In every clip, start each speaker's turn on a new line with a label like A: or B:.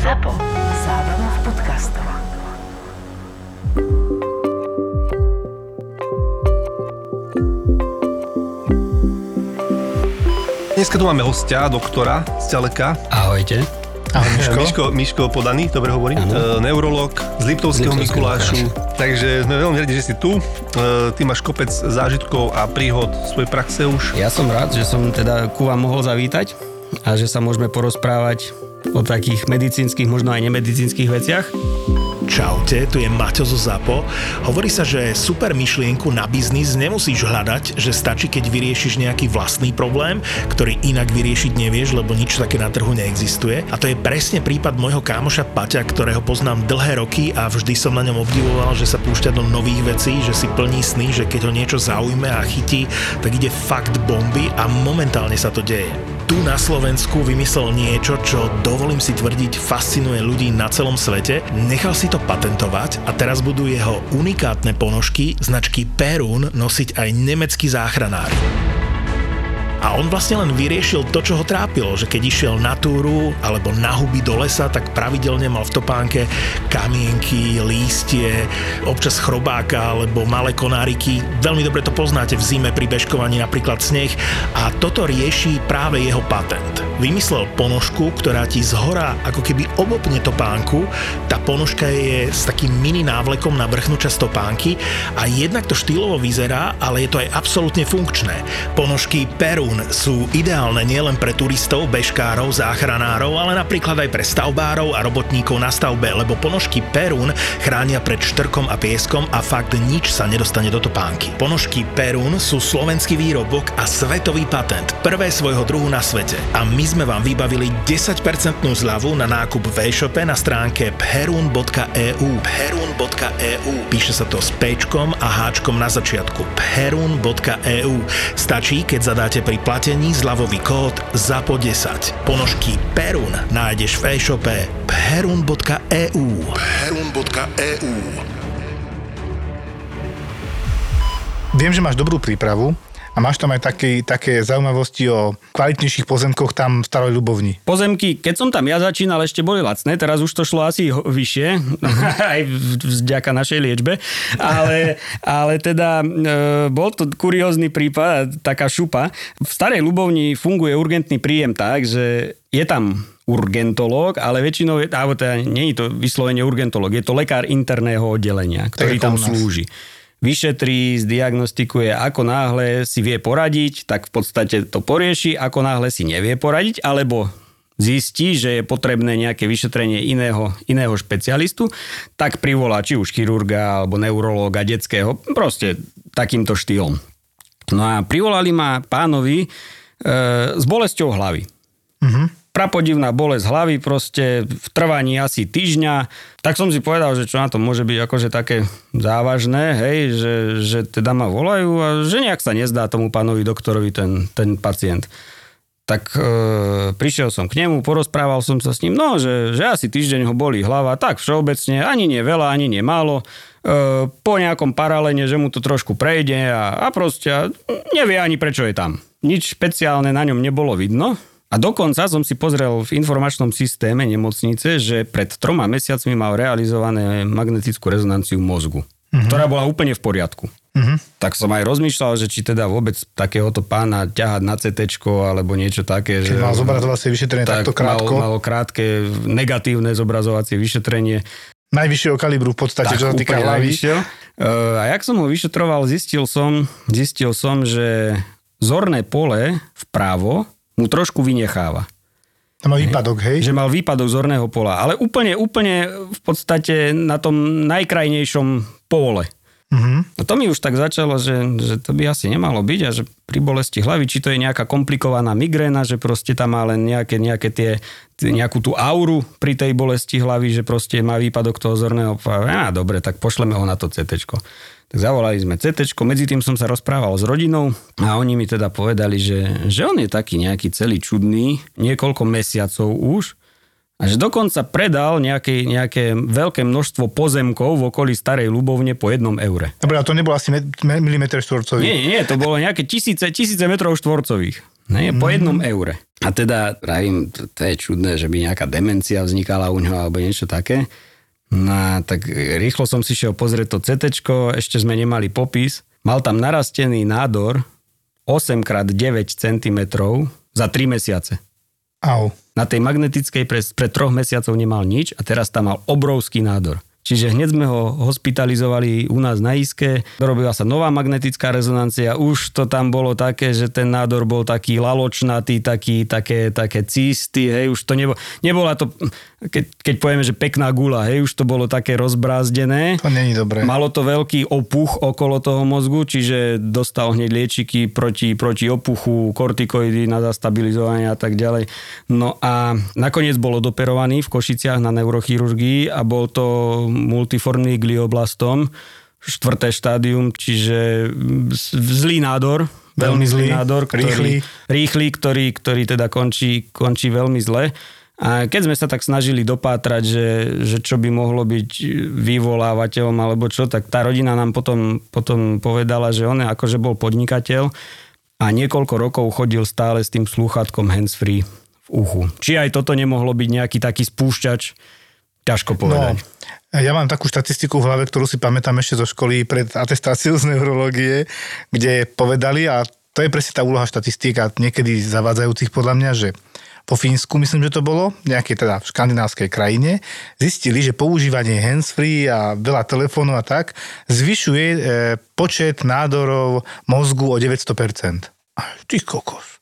A: ZAPO. Zábrná v podcastov.
B: Dneska tu máme hostia, doktora z ďaleka.
C: Ahojte.
D: Ahoj, Miško.
B: Miško, Miško Podaný, dobre hovorím.
C: Áno.
B: E, neurolog z Liptovského
C: Z Liptovského
B: Mikulášu. Takže sme veľmi radi, že si tu. E, ty máš kopec zážitkov a príhod svojej praxe už.
C: Ja som rád, že som teda ku vám mohol zavítať a že sa môžeme porozprávať o takých medicínskych, možno aj nemedicínskych veciach.
D: Čaute, tu je Maťo zo ZAPO. Hovorí sa, že super myšlienku na biznis nemusíš hľadať, že stačí, keď vyriešiš nejaký vlastný problém, ktorý inak vyriešiť nevieš, lebo nič také na trhu neexistuje. A to je presne prípad môjho kámoša Paťa, ktorého poznám dlhé roky a vždy som na ňom obdivoval, že sa púšťa do nových vecí, že si plní sny, že keď ho niečo zaujme a chytí, tak ide fakt bomby a momentálne sa to deje tu na Slovensku vymyslel niečo, čo dovolím si tvrdiť fascinuje ľudí na celom svete. Nechal si to patentovať a teraz budú jeho unikátne ponožky značky Perun nosiť aj nemeckí záchranári. A on vlastne len vyriešil to, čo ho trápilo, že keď išiel na túru alebo na huby do lesa, tak pravidelne mal v topánke kamienky, lístie, občas chrobáka alebo malé konáriky. Veľmi dobre to poznáte v zime pri bežkovaní napríklad sneh a toto rieši práve jeho patent. Vymyslel ponožku, ktorá ti zhora ako keby obopne topánku. Tá ponožka je s takým mini návlekom na vrchnú časť topánky a jednak to štýlovo vyzerá, ale je to aj absolútne funkčné. Ponožky Perun sú ideálne nielen pre turistov, bežkárov, záchranárov, ale napríklad aj pre stavbárov a robotníkov na stavbe, lebo ponožky Perun chránia pred štrkom a pieskom a fakt nič sa nedostane do topánky. Ponožky Perun sú slovenský výrobok a svetový patent, prvé svojho druhu na svete. A my sme vám vybavili 10% zľavu na nákup v e-shope na stránke perun.eu perun.eu Píše sa to s pečkom a háčkom na začiatku. Perun.eu Stačí, keď zadáte pri platení zľavový kód ZAPO10. Ponožky Perun nájdeš v e-shope perun.eu perun.eu
E: Viem, že máš dobrú prípravu máš tam aj také, také zaujímavosti o kvalitnejších pozemkoch tam v Starej Ľubovni.
C: Pozemky, keď som tam ja začínal, ešte boli lacné, teraz už to šlo asi vyššie, aj v- vďaka našej liečbe, ale, ale teda e, bol to kuriózny prípad, taká šupa. V Starej Ľubovni funguje urgentný príjem tak, že je tam urgentológ, ale väčšinou, je, alebo teda nie je to vyslovene urgentológ, je to lekár interného oddelenia, ktorý tam
E: u nás.
C: Vyšetrí, zdiagnostikuje, ako náhle si vie poradiť, tak v podstate to porieši, ako náhle si nevie poradiť, alebo zistí, že je potrebné nejaké vyšetrenie iného, iného špecialistu, tak privolá či už chirurga alebo neurológa detského, proste takýmto štýlom. No a privolali ma pánovi e, s bolesťou hlavy. Prapodivná bolesť hlavy, proste v trvaní asi týždňa. Tak som si povedal, že čo na to môže byť akože také závažné, hej, že, že teda ma volajú a že nejak sa nezdá tomu pánovi doktorovi ten, ten pacient. Tak e, prišiel som k nemu, porozprával som sa s ním, no, že, že asi týždeň ho bolí hlava, tak všeobecne, ani nie veľa, ani nie málo. E, po nejakom paralene, že mu to trošku prejde a, a proste nevie ani prečo je tam. Nič špeciálne na ňom nebolo vidno. A dokonca som si pozrel v informačnom systéme nemocnice, že pred troma mesiacmi mal realizované magnetickú rezonanciu mozgu,
E: Mhm.
C: ktorá bola úplne v poriadku. Tak som aj rozmýšľal, že či teda vôbec takéhoto pána ťahať na CT alebo niečo také.
E: Keď
C: že,
E: mal zobrazovacie vyšetrenie takto krátko.
C: Mal, mal krátke negatívne zobrazovacie vyšetrenie.
E: Najvyššieho kalibru v podstate, čo sa týka hlavy.
C: Uh, A jak som ho vyšetroval, zistil som, zistil som, že zorné pole vpravo mu trošku vynecháva.
E: Tam má výpadok, hej?
C: Že mal výpadok zorného pola, ale úplne, úplne v podstate na tom najkrajnejšom pole.
E: Mhm.
C: A to mi už tak začalo, že, že to by asi nemalo byť a že pri bolesti hlavy, či to je nejaká komplikovaná migréna, že proste tam má len nejaké, nejaké tie, tie, nejakú tú auru pri tej bolesti hlavy, že proste má výpadok toho zorného pola. Á, dobre, tak pošleme ho na to CT. Tak zavolali sme CT, medzi tým som sa rozprával s rodinou a oni mi teda povedali, že, že on je taký nejaký celý čudný, niekoľko mesiacov už, a že dokonca predal nejaké, nejaké veľké množstvo pozemkov v okolí Starej Ľubovne po jednom eure.
E: Dobre, a to nebol asi me- me- milimeter štvorcový.
C: Nie, nie, nie, to bolo nejaké tisíce, tisíce metrov štvorcových. Ne, po jednom eure. A teda, pravím, to, to je čudné, že by nejaká demencia vznikala u ňoho alebo niečo také. No tak rýchlo som si šiel pozrieť to CT, ešte sme nemali popis. Mal tam narastený nádor 8x9 cm za 3 mesiace.
E: Au.
C: Na tej magnetickej pre, pre troch mesiacov nemal nič a teraz tam mal obrovský nádor. Čiže hneď sme ho hospitalizovali u nás na Iske, robila sa nová magnetická rezonancia, už to tam bolo také, že ten nádor bol taký laločnatý, taký, také, také císty, hej, už to nebo, nebola to, keď, keď povieme, že pekná gula, hej, už to bolo také rozbrázdené.
E: To není dobré.
C: Malo to veľký opuch okolo toho mozgu, čiže dostal hneď liečiky proti, proti opuchu, kortikoidy na zastabilizovanie a tak ďalej. No a nakoniec bol odoperovaný v Košiciach na neurochirurgii a bol to multiformný glioblastom, štvrté štádium, čiže zlý nádor, veľmi zlý, nádor, ktorý,
E: rýchly.
C: rýchly ktorý, ktorý teda končí, končí veľmi zle. A keď sme sa tak snažili dopátrať, že, že čo by mohlo byť vyvolávateľom alebo čo, tak tá rodina nám potom, potom povedala, že on akože bol podnikateľ a niekoľko rokov chodil stále s tým slúchatkom handsfree v uchu. Či aj toto nemohlo byť nejaký taký spúšťač, ťažko povedať.
E: No, ja mám takú štatistiku v hlave, ktorú si pamätám ešte zo školy pred atestáciou z neurológie, kde povedali, a to je presne tá úloha štatistík niekedy zavádzajúcich podľa mňa, že po Fínsku, myslím, že to bolo, nejaké teda v škandinávskej krajine, zistili, že používanie handsfree a veľa telefónov a tak zvyšuje e, počet nádorov mozgu o 900%. A Ty kokos.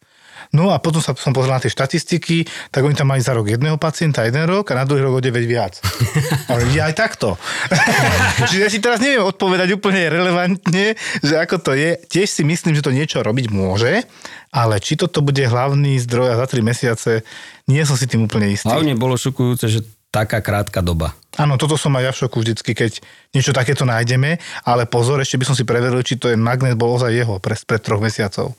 E: No a potom sa, som pozrel na tie štatistiky, tak oni tam mali za rok jedného pacienta jeden rok a na druhý rok o 9 viac. A oni, ja aj takto. Čiže ja si teraz neviem odpovedať úplne relevantne, že ako to je. Tiež si myslím, že to niečo robiť môže, ale či toto bude hlavný zdroj a za 3 mesiace, nie som si tým úplne istý.
C: Hlavne bolo šokujúce, že taká krátka doba.
E: Áno, toto som aj ja v šoku vždycky, keď niečo takéto nájdeme, ale pozor, ešte by som si preveril, či to je magnet bol ozaj jeho pre, pred troch mesiacov.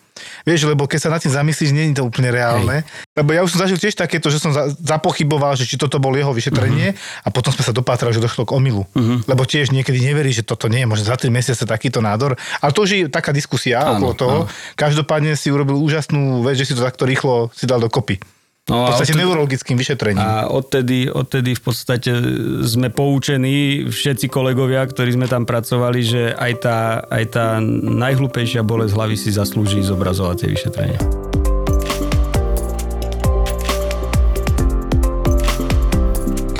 E: Vieš, lebo keď sa nad tým zamyslíš, nie je to úplne reálne. Hej. Lebo ja už som zažil tiež takéto, že som za, zapochyboval, že či toto bol jeho vyšetrenie uh-huh. a potom sme sa dopátrali, že došlo k omylu. Uh-huh. Lebo tiež niekedy neverí, že toto nie je možno za 3 mesiace takýto nádor. Ale to už je taká diskusia áno, okolo toho. Áno. Každopádne si urobil úžasnú vec, že si to takto rýchlo si dal dokopy.
C: No
E: v podstate
C: odtedy,
E: neurologickým vyšetrením.
C: A odtedy, odtedy v podstate sme poučení, všetci kolegovia, ktorí sme tam pracovali, že aj tá, aj tá najhlupejšia bolesť hlavy si zaslúži zobrazovacie vyšetrenie.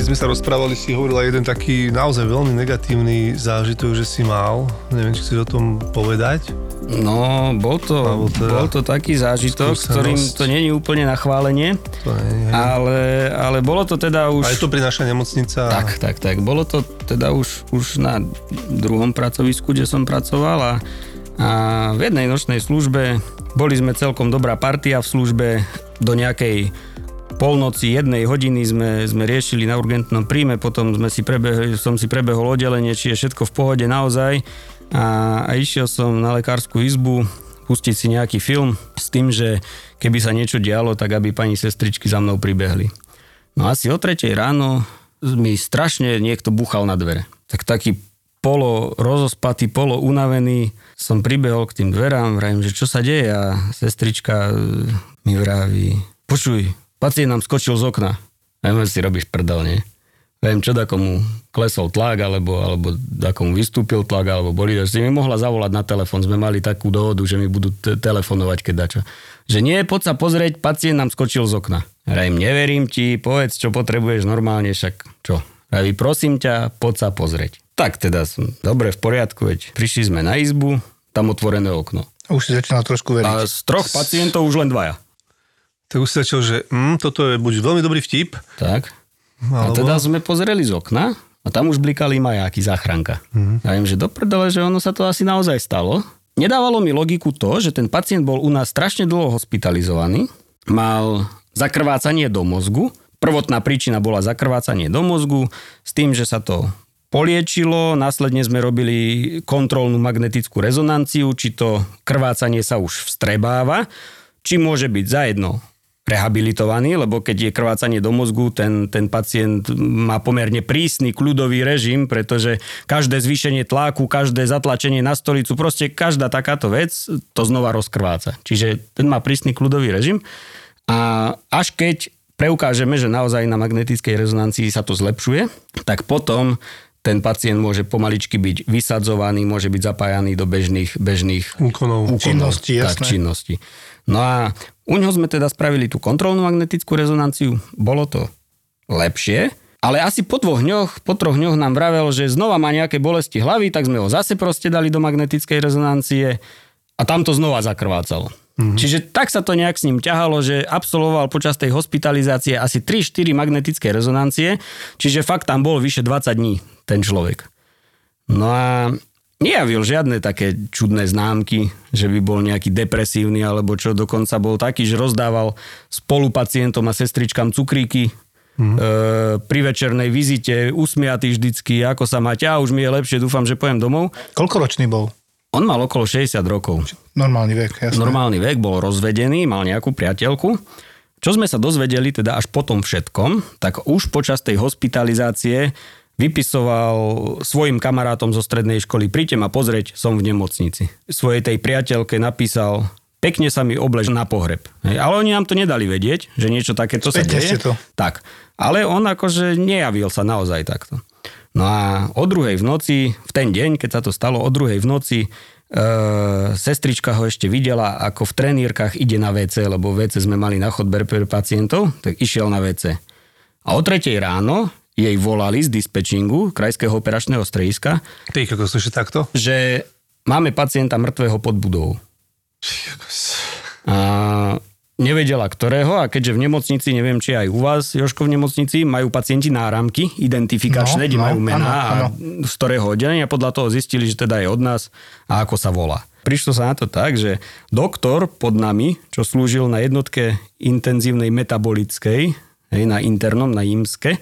B: Sme sa rozprávali, si hovorila jeden taký naozaj veľmi negatívny zážitok, že si mal. Neviem, či si o tom povedať.
C: No, bol to, teda bol to taký zážitok, skúsenosť. ktorým to není úplne na chválenie,
B: to nie,
C: ale, ale bolo to teda už...
B: Aj to prináša nemocnica.
C: Tak, tak, tak. Bolo to teda už, už na druhom pracovisku, kde som pracoval a, a v jednej nočnej službe boli sme celkom dobrá partia v službe do nejakej polnoci, jednej hodiny sme, sme riešili na urgentnom príjme, potom sme si prebehli, som si prebehol oddelenie, či je všetko v pohode naozaj a, a išiel som na lekárskú izbu pustiť si nejaký film s tým, že keby sa niečo dialo, tak aby pani sestričky za mnou pribehli. No asi o tretej ráno mi strašne niekto buchal na dvere. Tak taký polo rozospatý, polo unavený som pribehol k tým dverám, vravím, že čo sa deje a sestrička mi vraví, počuj, pacient nám skočil z okna. A ja si robíš prdel, nie? neviem čo, komu klesol tlak, alebo, alebo komu vystúpil tlak, alebo boli, že si mi mohla zavolať na telefón. Sme mali takú dohodu, že mi budú te- telefonovať, keď dačo. Že nie, poď sa pozrieť, pacient nám skočil z okna. Rajím, neverím ti, povedz, čo potrebuješ normálne, však čo. Raví, prosím ťa, poď sa pozrieť. Tak teda som, dobre, v poriadku, veď prišli sme na izbu, tam otvorené okno.
E: Už si začínal trošku veriť.
C: A z troch pacientov už len dvaja.
B: Tak už si začal, že mm, toto je buď veľmi dobrý vtip,
C: Tak. A teda sme pozreli z okna a tam už blikali majáky záchranka. Mm-hmm. Ja viem, že do prdele, že ono sa to asi naozaj stalo. Nedávalo mi logiku to, že ten pacient bol u nás strašne dlho hospitalizovaný, mal zakrvácanie do mozgu, prvotná príčina bola zakrvácanie do mozgu, s tým, že sa to poliečilo, následne sme robili kontrolnú magnetickú rezonanciu, či to krvácanie sa už vstrebáva, či môže byť za jedno rehabilitovaný, lebo keď je krvácanie do mozgu, ten, ten pacient má pomerne prísny kľudový režim, pretože každé zvýšenie tlaku, každé zatlačenie na stolicu, proste každá takáto vec to znova rozkrváca. Čiže ten má prísny kľudový režim a až keď preukážeme, že naozaj na magnetickej rezonancii sa to zlepšuje, tak potom ten pacient môže pomaličky byť vysadzovaný, môže byť zapájaný do bežných, bežných
B: Úkonov.
E: Činnosti,
C: tak,
E: jasné.
C: činnosti. No a u neho sme teda spravili tú kontrolnú magnetickú rezonanciu, bolo to lepšie, ale asi po dvoch dňoch, po troch dňoch nám vravel, že znova má nejaké bolesti hlavy, tak sme ho zase proste dali do magnetickej rezonancie a tam to znova zakrvácalo. Mm-hmm. Čiže tak sa to nejak s ním ťahalo, že absolvoval počas tej hospitalizácie asi 3-4 magnetické rezonancie, čiže fakt tam bol vyše 20 dní ten človek. No a nejavil žiadne také čudné známky, že by bol nejaký depresívny alebo čo, dokonca bol taký, že rozdával spolupacientom a sestričkám cukríky, Mm. E, pri večernej vizite, usmiatý vždycky, ako sa máte, a už mi je lepšie, dúfam, že pojem domov.
E: Koľko ročný bol?
C: On mal okolo 60 rokov.
E: Normálny vek, jasné.
C: Normálny vek, bol rozvedený, mal nejakú priateľku. Čo sme sa dozvedeli teda až po tom všetkom, tak už počas tej hospitalizácie vypisoval svojim kamarátom zo strednej školy, príďte ma pozrieť, som v nemocnici. Svojej tej priateľke napísal, pekne sa mi oblež na pohreb. Hej, ale oni nám to nedali vedieť, že niečo takéto sa deje.
E: to.
C: Tak. Ale on akože nejavil sa naozaj takto. No a o druhej v noci, v ten deň, keď sa to stalo, o druhej v noci, e, sestrička ho ešte videla, ako v trenírkach ide na WC, lebo WC sme mali na chodbe pre pacientov, tak išiel na WC. A o tretej ráno jej volali z dispečingu Krajského operačného strediska,
B: Ty, ako slyši takto?
C: že máme pacienta mŕtvého pod budovou. A nevedela ktorého a keďže v nemocnici, neviem či aj u vás, Joško, v nemocnici, majú pacienti náramky identifikačné,
E: No,
C: kde
E: no,
C: majú mená
E: áno,
C: a z ktorého oddelenia podľa toho zistili, že teda je od nás a ako sa volá. Prišlo sa na to tak, že doktor pod nami, čo slúžil na jednotke intenzívnej metabolickej, na internom, na IMSke,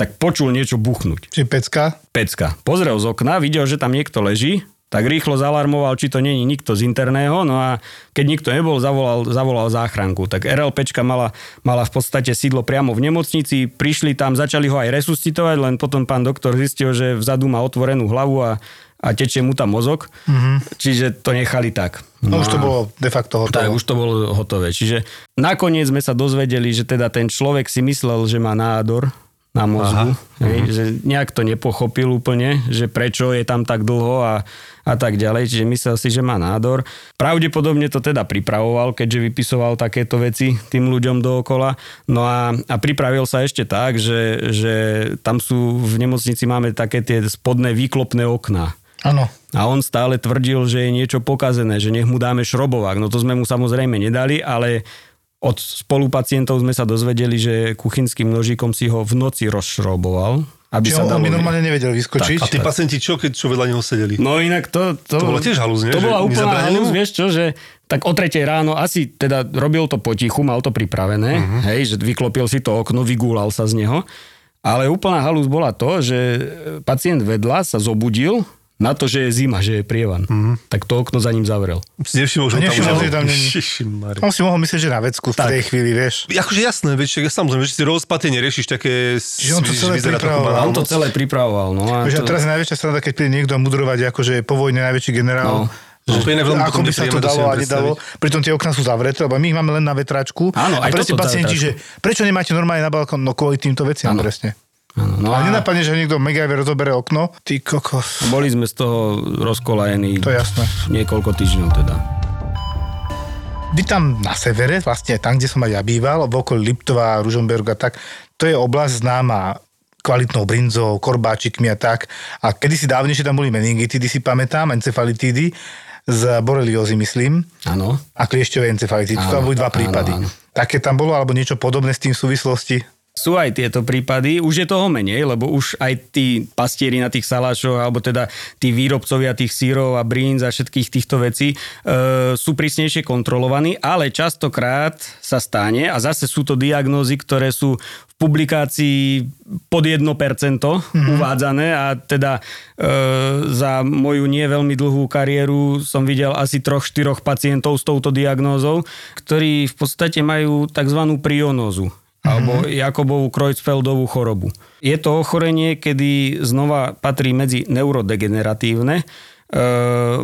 C: tak počul niečo buchnúť
E: Či pecka?
C: pecka. Pozrel z okna, videl, že tam niekto leží, tak rýchlo zalarmoval, či to není nikto z interného, no a keď nikto nebol, zavolal, zavolal záchranku. Tak RLPčka mala, mala v podstate sídlo priamo v nemocnici, prišli tam, začali ho aj resuscitovať, len potom pán doktor zistil, že vzadu má otvorenú hlavu a, a tečie mu tam mozog, mm-hmm. čiže to nechali tak.
E: No, už to bolo de facto hotovo.
C: tak už to bolo hotové. Čiže nakoniec sme sa dozvedeli, že teda ten človek si myslel, že má nádor na mozgu. Hej, že nejak to nepochopil úplne, že prečo je tam tak dlho a, a tak ďalej. Čiže myslel si, že má nádor. Pravdepodobne to teda pripravoval, keďže vypisoval takéto veci tým ľuďom dookola. No a, a pripravil sa ešte tak, že, že tam sú v nemocnici máme také tie spodné výklopné okná.
E: Áno.
C: A on stále tvrdil, že je niečo pokazené, že nech mu dáme šrobovák. No to sme mu samozrejme nedali, ale od spolupacientov sme sa dozvedeli, že kuchynským nožíkom si ho v noci rozšroboval. Aby
E: Čiže
C: sa
E: on, by normálne nevedel vyskočiť.
B: A tí pacienti čo, keď čo vedľa neho sedeli?
C: No inak to... To,
B: To bola tiež halúz, nie?
C: To
B: Že
C: bola úplná halúz, vieš čo, že tak o tretej ráno asi teda robil to potichu, mal to pripravené, uh-huh. hej, že vyklopil si to okno, vygúlal sa z neho. Ale úplná halúz bola to, že pacient vedľa sa zobudil na to, že je zima, že je prievan.
B: Mhm.
C: Uh-huh. Tak to okno za ním zavrel.
B: Nevšimol, že tam
E: nevšimol, že tam není. On si mohol myslieť, že na vecku v tej chvíli, vieš.
B: Akože jasné, vieš, ja samozrejme, že si rozpatie neriešiš také...
E: Že on to
B: že
E: celé pripravoval.
C: On to celé pripravoval. No a
E: Vieš, a
C: to...
E: teraz je najväčšia strana, keď príde niekto mudrovať, akože po vojne najväčší generál.
C: No.
B: No, to je veľmi
E: ako by sa to dalo a nedalo. Pritom tie okná sú zavreté, lebo my ich máme len na vetračku.
C: Áno,
E: a
C: aj
E: presne pacienti, že prečo nemáte normálne na balkón? No kvôli týmto veciam, presne.
C: No
E: A
C: a
E: nenapadne, že niekto MacGyver rozobere okno. Ty kokos.
C: boli sme z toho rozkolajení
E: To je jasné.
C: niekoľko týždňov teda.
E: Vy tam na severe, vlastne tam, kde som aj ja býval, v okolí Liptova, Ružomberga, tak to je oblasť známa kvalitnou brinzou, korbáčikmi a tak. A kedysi dávnejšie tam boli meningitidy, si pamätám, encefalitídy z boreliózy, myslím.
C: Áno.
E: A kliešťové encefalitídy. To boli dva prípady.
C: áno.
E: Také tam bolo, alebo niečo podobné s tým v súvislosti?
C: Sú aj tieto prípady, už je toho menej, lebo už aj tí pastieri na tých salášoch, alebo teda tí výrobcovia tých sírov a brinz a všetkých týchto vecí e, sú prísnejšie kontrolovaní, ale častokrát sa stane, a zase sú to diagnózy, ktoré sú v publikácií pod 1% mm-hmm. uvádzané a teda e, za moju nie veľmi dlhú kariéru som videl asi troch, štyroch pacientov s touto diagnózou, ktorí v podstate majú tzv. prionózu alebo Jakobovú Kreutzfeldovú chorobu. Je to ochorenie, kedy znova patrí medzi neurodegeneratívne,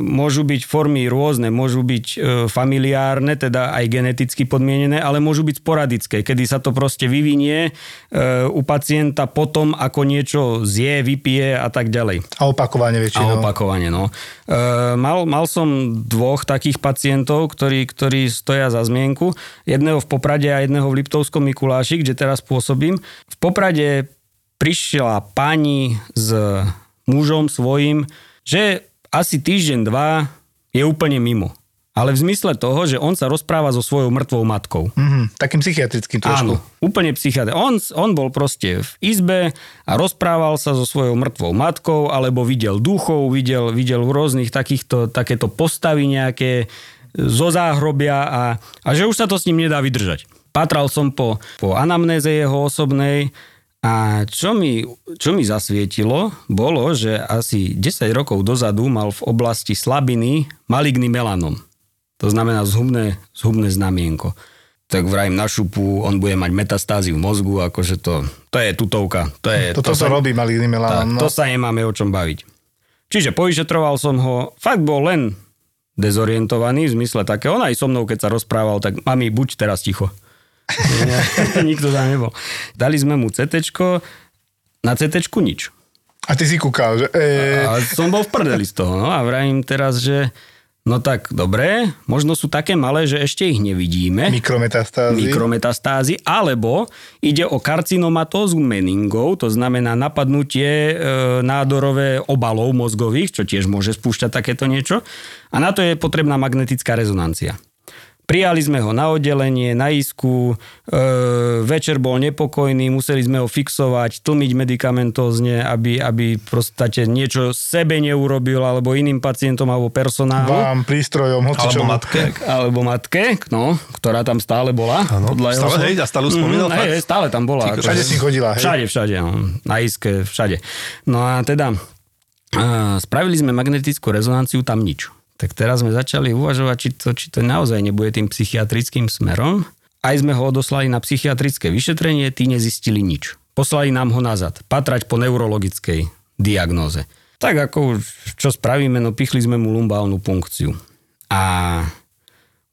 C: môžu byť formy rôzne, môžu byť e, familiárne, teda aj geneticky podmienené, ale môžu byť sporadické, kedy sa to proste vyvinie e, u pacienta potom, ako niečo zje, vypije a tak ďalej.
E: A opakovane väčšinou.
C: A opakovane, no. Mal, mal som dvoch takých pacientov, ktorí, ktorí stoja za zmienku. Jedného v Poprade a jedného v Liptovskom Mikuláši, kde teraz pôsobím. V Poprade prišla pani s mužom svojim, že asi týždeň, dva je úplne mimo. Ale v zmysle toho, že on sa rozpráva so svojou mŕtvou matkou.
E: Mm-hmm, takým psychiatrickým trošku.
C: Áno, úplne psychiatr. On, on bol proste v izbe a rozprával sa so svojou mŕtvou matkou, alebo videl duchov, videl, videl v rôznych takýchto, takéto postavy nejaké zo záhrobia a, a že už sa to s ním nedá vydržať. Patral som po, po anamnéze jeho osobnej a čo mi, čo mi zasvietilo, bolo, že asi 10 rokov dozadu mal v oblasti slabiny maligný melanom. To znamená zhubné, zhubné znamienko. Tak vrajím na šupu, on bude mať metastázy v mozgu, akože to, to je tutovka. To je,
E: Toto
C: to
E: sa robí maligný melanom.
C: Tak,
E: No.
C: To sa nemáme o čom baviť. Čiže povyšetroval som ho, fakt bol len dezorientovaný v zmysle také, on aj so mnou, keď sa rozprával, tak mami, buď teraz ticho. Nikto tam nebol. Dali sme mu CT, na CT nič.
E: A ty si kúkal, že... E,
C: A som bol v prdeli z toho. No a vrajím teraz, že no tak dobre, možno sú také malé, že ešte ich nevidíme.
E: mikrometastázy.
C: Mikrometastázy, alebo ide o karcinomatózu meningov, to znamená napadnutie e, nádorové obalov mozgových, čo tiež môže spúšťať takéto niečo. A na to je potrebná magnetická rezonancia. Prijali sme ho na oddelenie, na isku, e, večer bol nepokojný, museli sme ho fixovať, tlmiť medikamentózne, aby, aby prostate niečo sebe neurobil, alebo iným pacientom, alebo personálu.
E: Vám, prístrojom, hoci
B: Alebo
E: čo.
B: matke.
C: Alebo matke, no, ktorá tam stále bola.
B: Áno,
C: podľa jeho
B: stále,
C: slov.
B: hej, a stále ju spomínal,
C: Mm, hej, hej, stále tam bola.
B: Ty
C: akože-
E: Všade si chodila, hej?
C: Všade, všade, no, na iske, všade. No a teda, a, spravili sme magnetickú rezonanciu, tam nič. Tak teraz sme začali uvažovať, či to, či to naozaj nebude tým psychiatrickým smerom. Aj sme ho odoslali na psychiatrické vyšetrenie, tí nezistili nič. Poslali nám ho nazad, patrať po neurologickej diagnóze. Tak ako čo spravíme, no pichli sme mu lumbálnu punkciu. A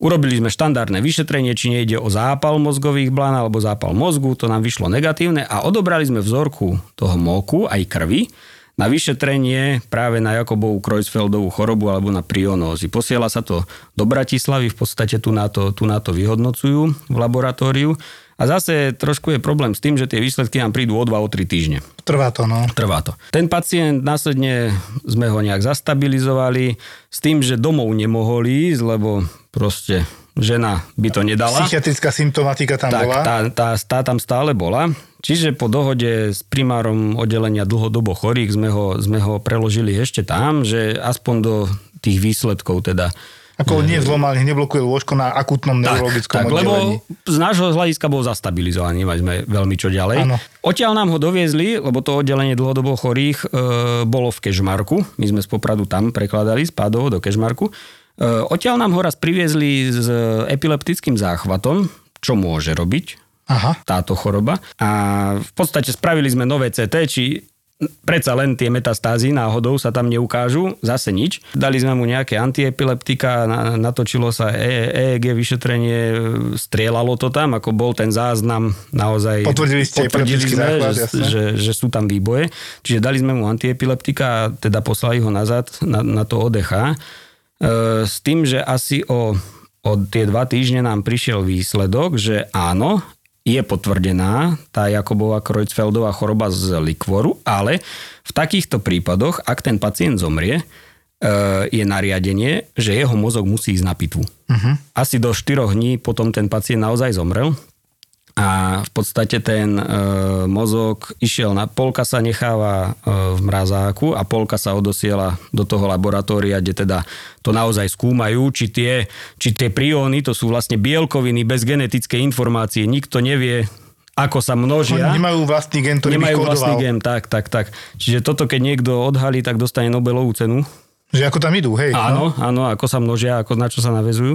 C: Urobili sme štandardné vyšetrenie, či nejde o zápal mozgových blán alebo zápal mozgu, to nám vyšlo negatívne a odobrali sme vzorku toho moku, aj krvi, na vyšetrenie práve na Jakobovú Kreutzfeldovú chorobu alebo na prionózy. Posiela sa to do Bratislavy, v podstate tu na to, tu na to vyhodnocujú v laboratóriu. A zase trošku je problém s tým, že tie výsledky nám prídu o 2-3 týždne.
E: Trvá to, no.
C: Trvá to. Ten pacient následne sme ho nejak zastabilizovali s tým, že domov nemohol ísť, lebo proste žena by to nedala.
E: Psychiatrická symptomatika tam
C: tak,
E: bola.
C: tá, tá, tá tam stále bola. Čiže po dohode s primárom oddelenia dlhodobo chorých sme ho, sme ho preložili ešte tam, že aspoň do tých výsledkov teda
E: Ako nie zlomal, neblokuje lôžko na akutnom neurologickom
C: tak,
E: oddelení.
C: lebo z nášho hľadiska bol zastabilizovaný, nemali sme veľmi čo ďalej.
E: Áno.
C: Odtiaľ nám ho doviezli, lebo to oddelenie dlhodobo chorých e, bolo v Kežmarku. My sme z Popradu tam prekladali z Pádovo do Kežmarku. E, odtiaľ nám ho raz priviezli s epileptickým záchvatom, čo môže robiť
E: Aha.
C: táto choroba. A v podstate spravili sme nové CT, či predsa len tie metastázy náhodou sa tam neukážu, zase nič. Dali sme mu nejaké antiepileptika, na, natočilo sa e, EEG vyšetrenie, strieľalo to tam, ako bol ten záznam naozaj...
E: Potvrdili ste
C: potvrdili sme,
E: záchvat,
C: že, že, že sú tam výboje. Čiže dali sme mu antiepileptika a teda poslali ho nazad na, na to ODH. E, s tým, že asi o, o tie dva týždne nám prišiel výsledok, že áno, je potvrdená tá Jakobová Kreutzfeldová choroba z likvoru, ale v takýchto prípadoch, ak ten pacient zomrie, e, je nariadenie, že jeho mozog musí ísť na pitvu. Uh-huh. Asi do 4 dní potom ten pacient naozaj zomrel a v podstate ten e, mozog išiel na, polka sa necháva e, v mrazáku a polka sa odosiela do toho laboratória, kde teda to naozaj skúmajú, či tie, či tie prióny, to sú vlastne bielkoviny bez genetickej informácie, nikto nevie, ako sa množia.
E: Oni nemajú vlastný gen, ktorý
C: Nemajú vlastný gém, tak, tak, tak. Čiže toto, keď niekto odhalí, tak dostane Nobelovú cenu.
E: Že ako tam idú, hej.
C: Áno, áno, ako sa množia, ako na čo sa navezujú.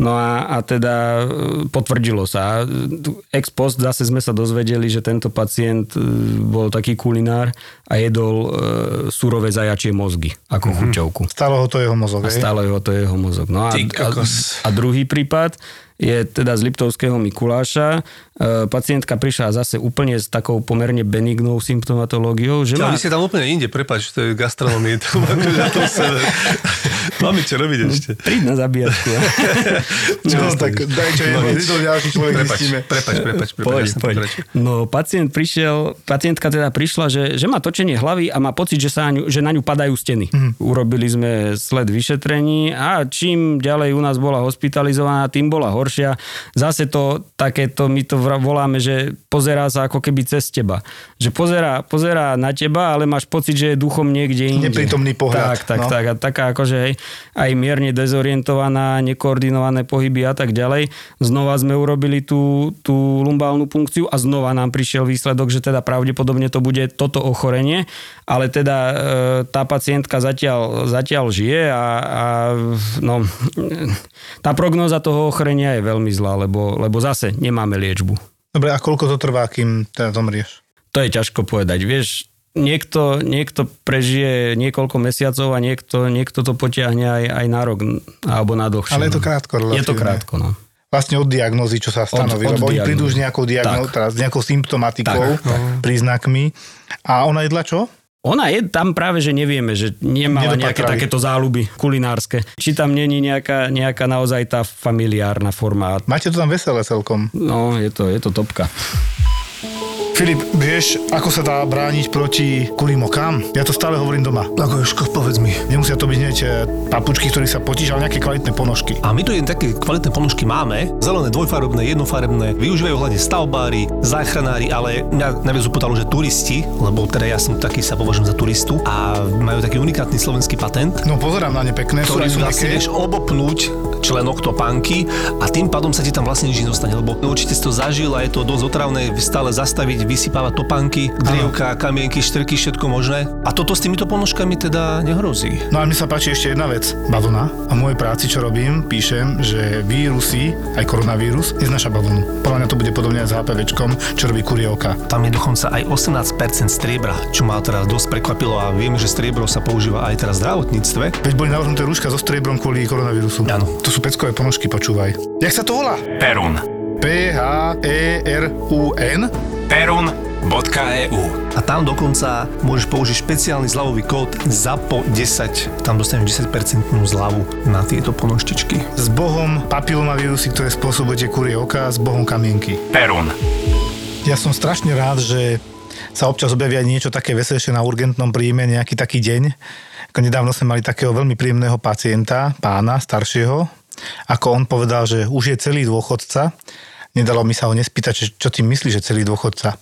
C: No a, a teda e, potvrdilo sa. A tu Ex post zase sme sa dozvedeli, že tento pacient e, bol taký kulinár a jedol e, surové zajačie mozgy ako mm-hmm. chuťovku.
E: Stalo ho to jeho mozog,
C: A stále ho to je jeho mozog. No a, a, a druhý prípad je teda z Liptovského Mikuláša. E, pacientka prišla zase úplne s takou pomerne benignou symptomatológiou, že
B: Ja,
C: má...
B: vy ste tam úplne inde, prepač, to je gastronomie, to má akože. Máme čo robiť ešte.
C: Príď na zabíjačku.
E: Čo, tak daj, čo je,
B: No,
E: to ďalší človek
B: Prepač,
E: zistíme.
B: prepač, prepač, prepač.
C: Poď,
B: jasne,
C: poď. No pacient prišiel, pacientka teda prišla, že, že má točenie hlavy a má pocit, že, sa na ňu, že na ňu padajú steny.
B: Mhm.
C: Urobili sme sled vyšetrení a čím ďalej u nás bola hospitalizovaná, tým bola horšia. Zase to takéto, my to voláme, že pozerá sa ako keby cez teba. Že pozerá, pozerá na teba, ale máš pocit, že je duchom niekde inde.
E: Neprítomný pohľad,
C: Tak, tak,
E: no.
C: tak. A taká akože hej, aj mierne dezorientovaná, nekoordinované pohyby a tak ďalej. Znova sme urobili tú, tú lumbálnu funkciu a znova nám prišiel výsledok, že teda pravdepodobne to bude toto ochorenie, ale teda e, tá pacientka zatiaľ, zatiaľ žije a, a no, tá prognóza toho ochorenia je veľmi zlá, lebo, lebo zase nemáme liečbu.
E: Dobre, a koľko to trvá, kým teda zomrieš?
C: To je ťažko povedať. Vieš, niekto, niekto prežije niekoľko mesiacov a niekto, niekto to potiahne aj, aj na rok alebo na dlhšie.
E: Ale je to
C: no.
E: krátko
C: Je to
E: relatívne.
C: krátko, no.
E: Vlastne od diagnózy, čo sa stanoví,
C: od
E: lebo oni
C: diagnózy.
E: prídu už nejakou diagnózou, s nejakou symptomatikou,
C: Tak, tak.
E: príznakmi. A ona jedla čo?
C: Ona je tam práve, že nevieme, že nemala nejaké takéto záľuby kulinárske. Či tam není nejaká, nejaká naozaj tá familiárna forma.
E: Máte to tam veselé celkom.
C: No, je to, je to topka.
E: Filip, vieš, ako sa dá brániť proti kulimokám? Ja to stále hovorím doma.
B: Ako Jožko, povedz mi.
E: Nemusia to byť hneď papučky, ktorých sa potíš, ale nejaké kvalitné ponožky.
B: A my tu jedné také kvalitné ponožky máme, zelené, dvojfarebné, jednofarebné, využívajú hlavne stavbári, záchranári, ale mňa najviac upotalo, že turisti, lebo teda ja som taký sa považujem za turistu a majú taký unikátny slovenský patent,
E: No pozerám na ne pekné, sú
B: ktorý
E: aj
B: vlastne vieš obopnúť členok topánky a tým pádom sa ti tam vlastne nič nedostane, lebo určite si to zažil a je to dosť otravné stále zastaviť, vysypávať topánky, drievka, kamienky, štrky, všetko možné. A toto s týmito ponožkami teda nehrozí.
E: No a mne sa páči ešte jedna vec. Bavlna. A v mojej práci, čo robím, píšem, že vírusy, aj koronavírus, neznáša bavlnu. Podľa mňa to bude podobne aj s HPVčkom, čo robí kuriovka.
B: Tam je dokonca aj 18% striebra, čo ma teraz dosť prekvapilo a viem, že striebro sa používa aj teraz v zdravotníctve.
E: Veď boli navrhnuté rúška so striebrom kvôli koronavírusu.
B: Áno.
E: To sú peckové ponožky, počúvaj. Jak sa to volá?
F: Perun.
E: E P-H-E-R-U-N?
F: Perun.eu
B: A tam dokonca môžeš použiť špeciálny zľavový kód ZAPO10. Tam dostaneš 10% zľavu na tieto ponoštičky.
E: S bohom papilomavírusy, ktoré spôsobujete kurie oka, s bohom kamienky.
F: Perun.
E: Ja som strašne rád, že sa občas objavia niečo také veselšie na urgentnom príjme, nejaký taký deň. Ako nedávno sme mali takého veľmi príjemného pacienta, pána staršieho, ako on povedal, že už je celý dôchodca. Nedalo mi sa ho nespýtať, čo, čo tým myslí, že celý dôchodca.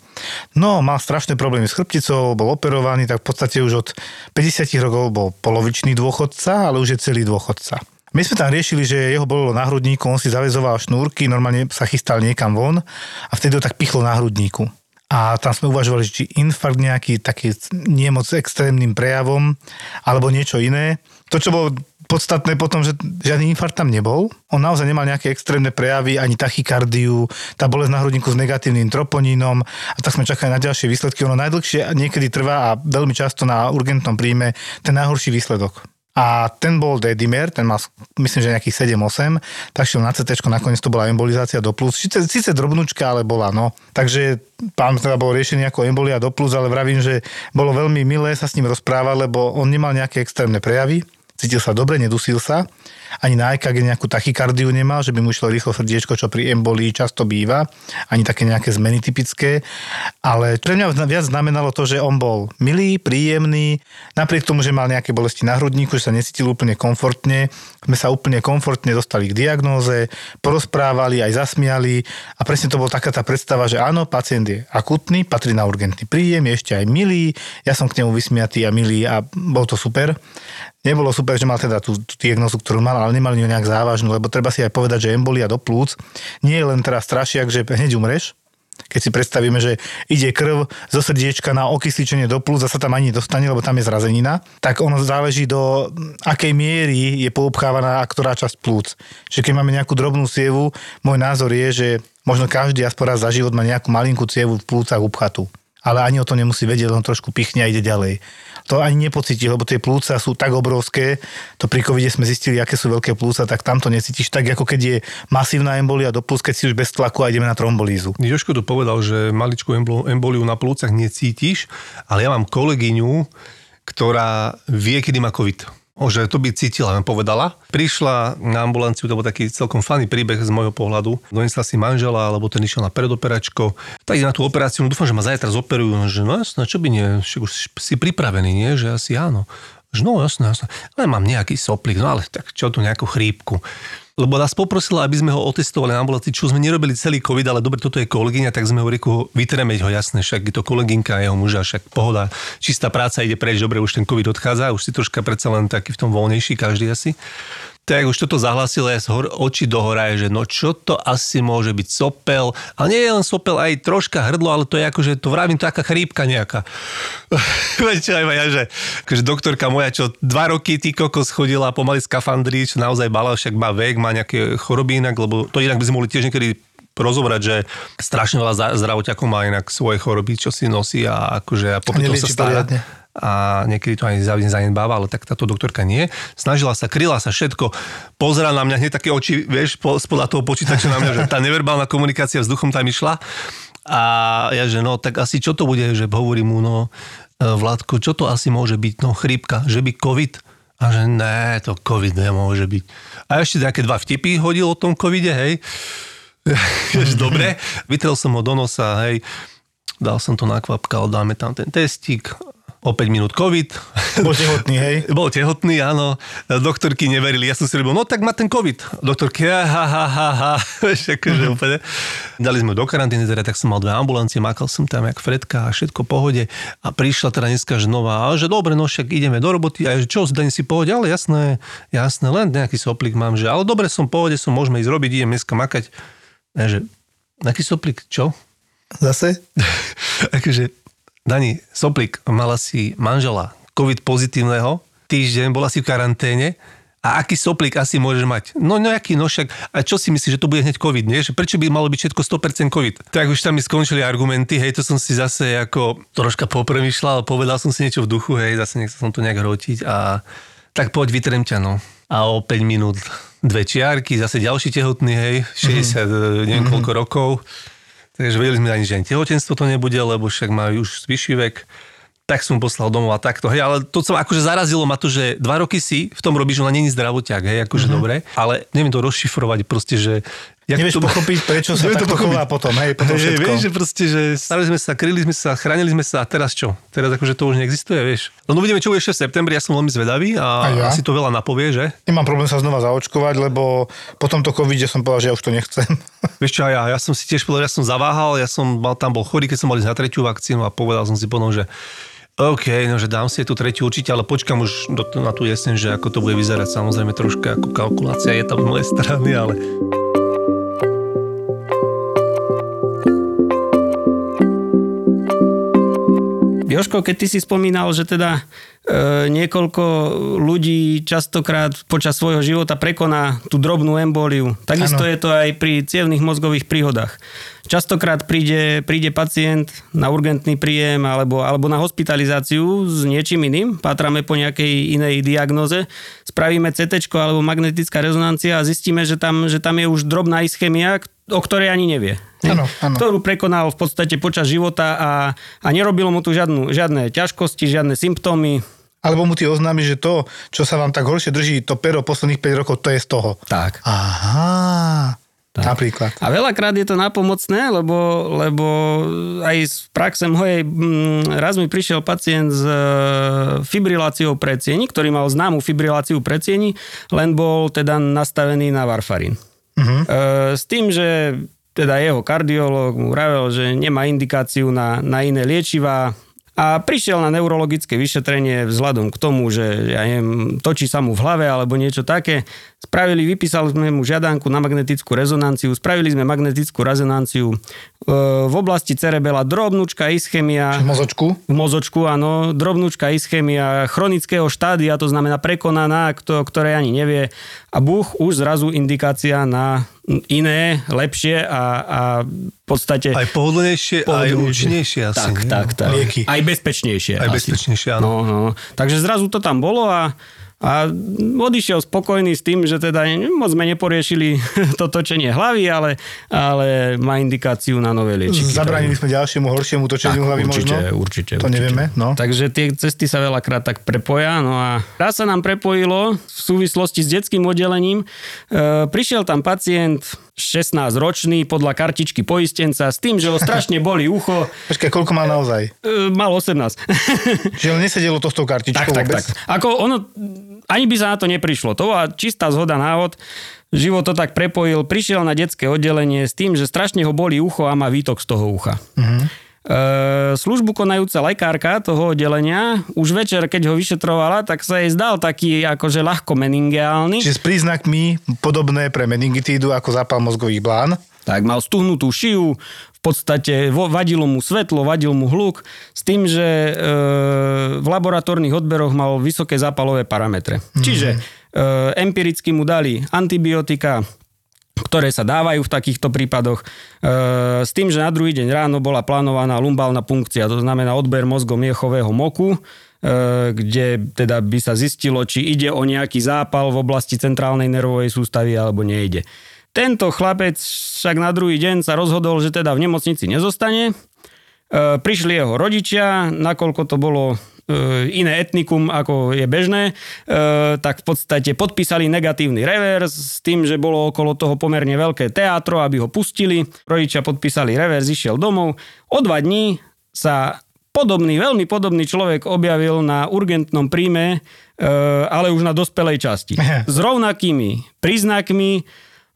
E: No, mal strašné problémy s chrbticou, bol operovaný, tak v podstate už od 50 rokov bol polovičný dôchodca, ale už je celý dôchodca. My sme tam riešili, že jeho bolelo na hrudníku, on si zavezoval šnúrky, normálne sa chystal niekam von a vtedy ho tak pichlo na hrudníku. A tam sme uvažovali, či infarkt nejaký taký nie moc extrémnym prejavom, alebo niečo iné. To, čo bolo podstatné potom, že žiadny infarkt tam nebol. On naozaj nemal nejaké extrémne prejavy, ani tachykardiu, tá bolesť na hrudníku s negatívnym troponínom a tak sme čakali na ďalšie výsledky. Ono najdlhšie niekedy trvá a veľmi často na urgentnom príjme ten najhorší výsledok. A ten bol dedimer, ten mal myslím, že nejakých 7-8, tak šiel na CT, nakoniec to bola embolizácia do plus. Sice, síce drobnúčka, ale bola, no. Takže pán teda bol riešený ako embolia do plus, ale vravím, že bolo veľmi milé sa s ním rozprávať, lebo on nemal nejaké extrémne prejavy, cítil sa dobre, nedusil sa, ani na EKG nejakú tachykardiu nemal, že by mu išlo rýchlo srdiečko, čo pri embolii často býva, ani také nejaké zmeny typické, ale pre mňa viac znamenalo to, že on bol milý, príjemný, napriek tomu, že mal nejaké bolesti na hrudníku, že sa necítil úplne komfortne, sme sa úplne komfortne dostali k diagnóze, porozprávali, aj zasmiali. A presne to bola taká tá predstava, že áno, pacient je akutný, patrí na urgentný príjem, je ešte aj milý, ja som k nemu vysmiatý a milý a bol to super. Nebolo super, že mal teda tú, tú diagnozu, ktorú mal, ale nemali ju nejak závažnú, lebo treba si aj povedať, že embolia do plúc nie je len teraz strašiak, že hneď umreš, Keď si predstavíme, že ide krv zo srdiečka na okysličenie do plúc a sa tam ani dostane, lebo tam je zrazenina, tak ono záleží do akej miery je poobchávaná a ktorá časť plúc. Čiže keď máme nejakú drobnú sievu, môj názor je, že možno každý aspoň raz za život má nejakú malinkú cievu v plúcach upchatú. Ale ani o to nemusí vedieť, len trošku pichne a ide ďalej. To ani nepocíti, lebo tie plúca sú tak obrovské, to pri covide sme zistili, aké sú veľké plúca, tak tam to necítiš tak, ako keď je masívna embolia do plúc, keď si už bez tlaku a ideme na trombolízu.
B: Joško tu povedal, že maličkú embol- emboliu na plúcach necítiš, ale ja mám kolegyňu, ktorá vie, kedy má COVID. Že to by cítila, mi povedala. Prišla na ambulanciu, to bol taký celkom fany príbeh z môjho pohľadu. Donesla si manžela, alebo ten išiel na predoperačko. Tak ide na tú operáciu, no dúfam, že ma zajtra zoperujú. No, že no jasné, čo by nie, však už si pripravený, nie? Že asi áno. Že no jasné, jasné. Ale mám nejaký soplik, no ale tak čo tu nejakú chrípku lebo nás poprosila, aby sme ho otestovali na ambulancii, čo sme nerobili celý COVID, ale dobre, toto je kolegyňa, tak sme ho rieku vytremeť ho, jasné, však je to kolegynka jeho muža, však pohoda, čistá práca ide preč, dobre, už ten COVID odchádza, už si troška predsa len taký v tom voľnejší každý asi tak už toto zahlasil aj z hor, oči do hora, že no čo to asi môže byť sopel. A nie je len sopel, aj troška hrdlo, ale to je akože, to vravím, to aká chrípka nejaká. Viete, aj ja, že akože doktorka moja, čo dva roky ty kokos chodila pomaly z kafandry, čo naozaj bala, však má vek, má nejaké choroby inak, lebo to inak by sme mohli tiež niekedy rozobrať, že strašne veľa zdravotiakov má inak svoje choroby, čo si nosí a akože a popri tom sa stará. Poriadne a niekedy to aj zanedbáva, ale tak táto doktorka nie. Snažila sa, kryla sa všetko, pozera na mňa hneď také oči, vieš, spodľa toho počítača na mňa, že tá neverbálna komunikácia vzduchom tam išla. A ja, že no, tak asi čo to bude, že hovorím mu, no, e, Vládko, čo to asi môže byť? No, chrípka, že by COVID? A že ne, to COVID nemôže byť. A ešte nejaké dva vtipy hodil o tom covide, hej. Dobre, vytrel som ho do nosa, hej. Dal som to na kvapkal, dáme tam ten testík o 5 minút COVID.
E: Bol tehotný, hej?
B: Bol tehotný, áno. Doktorky neverili. Ja som si robil, no tak má ten COVID. Doktorky, ha, ha, ha, ha, akože mm-hmm. úplne. Dali sme do karantény, teda, tak som mal dve ambulancie, makal som tam jak Fredka a všetko pohode. A prišla teda dneska ženová, a že dobre, no však ideme do roboty. A že čo, zdaň si pohode, ale jasné, jasné, len nejaký soplik mám, že ale dobre som pohode, som môžeme ísť robiť, idem dneska makať. A že, aký soplik, čo?
E: Zase?
B: akože, Dani, Soplik, mala si manžela COVID pozitívneho, týždeň, bola si v karanténe, a aký soplik asi môžeš mať? No nejaký, no však, a čo si myslíš, že to bude hneď COVID, nie? Že prečo by malo byť všetko 100% COVID? Tak už tam mi skončili argumenty, hej, to som si zase ako troška popremýšľal, povedal som si niečo v duchu, hej, zase nechcel som to nejak hrotiť a tak poď, vytrem ťa, no. A o 5 minút dve čiarky, zase ďalší tehotný, hej, 60 mm-hmm. neviem koľko rokov Takže vedeli sme ani, že ani tehotenstvo to nebude, lebo však majú už vyšší vek tak som poslal domov a takto. Hej, ale to sa akože zarazilo ma to, že dva roky si v tom robíš, ona není zdravotiak, hej, akože mm-hmm. dobre, ale neviem to rozšifrovať proste, že
E: Jak Nevieš to... pochopiť, prečo sa takto chová potom, hej, potom
B: hey, Vieš, že proste, že starali sme sa, kryli sme sa, chránili sme sa a teraz čo? Teraz akože to už neexistuje, vieš. No uvidíme, čo bude ešte v septembri, ja som veľmi zvedavý a, a ja? asi to veľa napovie, že?
E: Nemám problém sa znova zaočkovať, lebo po tomto covide som povedal, že ja už to nechcem.
B: Vieš čo, ja, ja som si tiež povedal, ja som zaváhal, ja som mal, tam bol chorý, keď som mal ísť na tretiu vakcínu a povedal som si potom, že OK, no že dám si tú tretiu určite, ale počkam už do, na tú jeseň, že ako to bude vyzerať. Samozrejme troška ako kalkulácia je tam z mojej strany, ale...
C: Joško, keď ty si spomínal, že teda e, niekoľko ľudí častokrát počas svojho života prekoná tú drobnú emboliu, takisto ano. je to aj pri cievných mozgových príhodách. Častokrát príde, príde pacient na urgentný príjem alebo, alebo na hospitalizáciu s niečím iným, pátrame po nejakej inej diagnoze, spravíme CT alebo magnetická rezonancia a zistíme, že tam, že tam je už drobná ischemia, o ktorej ani nevie.
E: Ano, ano.
C: Ktorú prekonal v podstate počas života a, a nerobilo mu tu žiadnu, žiadne ťažkosti, žiadne symptómy.
E: Alebo mu ty oznámi, že to, čo sa vám tak horšie drží, to pero posledných 5 rokov, to je z toho.
C: Tak.
E: Aha. Tak. Napríklad.
C: A veľakrát je to napomocné, lebo, lebo aj z praxe mojej, mm, raz mi prišiel pacient s e, fibriláciou predsieni, ktorý mal známu fibriláciu predsieni, len bol teda nastavený na varfarín. Uh-huh. S tým, že teda jeho kardiológ mu vravel, že nemá indikáciu na, na iné liečivá a prišiel na neurologické vyšetrenie vzhľadom k tomu, že ja neviem, točí sa mu v hlave alebo niečo také. Spravili, vypísali sme mu žiadanku na magnetickú rezonanciu, spravili sme magnetickú rezonanciu e, v oblasti cerebela drobnúčka ischemia.
E: V mozočku?
C: V mozočku, áno. Drobnúčka ischemia chronického štádia, to znamená prekonaná, kto, ktoré ani nevie. A buch, už zrazu indikácia na iné, lepšie a, a v podstate...
B: Aj pohodlnejšie, aj
C: Pohodlnejšie.
B: účinnejšie asi.
C: Tak,
B: nie?
C: tak, tak.
E: Lieky.
C: Aj bezpečnejšie.
B: Aj
C: asi.
B: bezpečnejšie, áno.
C: No, no. Takže zrazu to tam bolo a, a odišiel spokojný s tým, že teda moc sme neporiešili to točenie hlavy, ale, ale má indikáciu na nové liečiky.
E: Zabránili sme ďalšiemu horšiemu točeniu
C: Tak,
E: hlavy
C: určite,
E: možno?
C: určite.
E: To
C: určite.
E: nevieme, no.
C: Takže tie cesty sa veľakrát tak prepoja. No a raz sa nám prepojilo v súvislosti s detským oddelením. E, prišiel tam pacient 16-ročný podľa kartičky poistenca s tým, že ho strašne boli ucho.
E: Počkaj, koľko mal naozaj?
C: E, mal 18.
E: Čiže on nesedelo to s tou kartičkou
C: tak, tak,
E: vôbec?
C: tak. Ako ono, ani by sa na to neprišlo. To bola čistá zhoda náhod. Život to tak prepojil. Prišiel na detské oddelenie s tým, že strašne ho boli ucho a má výtok z toho ucha.
E: Mhm.
C: E, službu konajúca lekárka toho oddelenia už večer, keď ho vyšetrovala, tak sa jej zdal taký akože ľahko meningeálny.
E: Čiže s príznakmi podobné pre meningitídu ako zápal mozgových blán.
C: Tak mal stuhnutú šiu, v podstate vadilo mu svetlo, vadil mu hluk, s tým, že e, v laboratórnych odberoch mal vysoké zápalové parametre. Mm-hmm. Čiže e, empiricky mu dali antibiotika, ktoré sa dávajú v takýchto prípadoch. E, s tým, že na druhý deň ráno bola plánovaná lumbálna punkcia, to znamená odber mozgom miechového moku, e, kde teda by sa zistilo, či ide o nejaký zápal v oblasti centrálnej nervovej sústavy alebo nejde. Tento chlapec však na druhý deň sa rozhodol, že teda v nemocnici nezostane. E, prišli jeho rodičia, nakoľko to bolo iné etnikum, ako je bežné, e, tak v podstate podpísali negatívny revers s tým, že bolo okolo toho pomerne veľké teátro, aby ho pustili. Rodičia podpísali revers, išiel domov. O dva dní sa podobný, veľmi podobný človek objavil na urgentnom príjme, e, ale už na dospelej časti. S rovnakými príznakmi,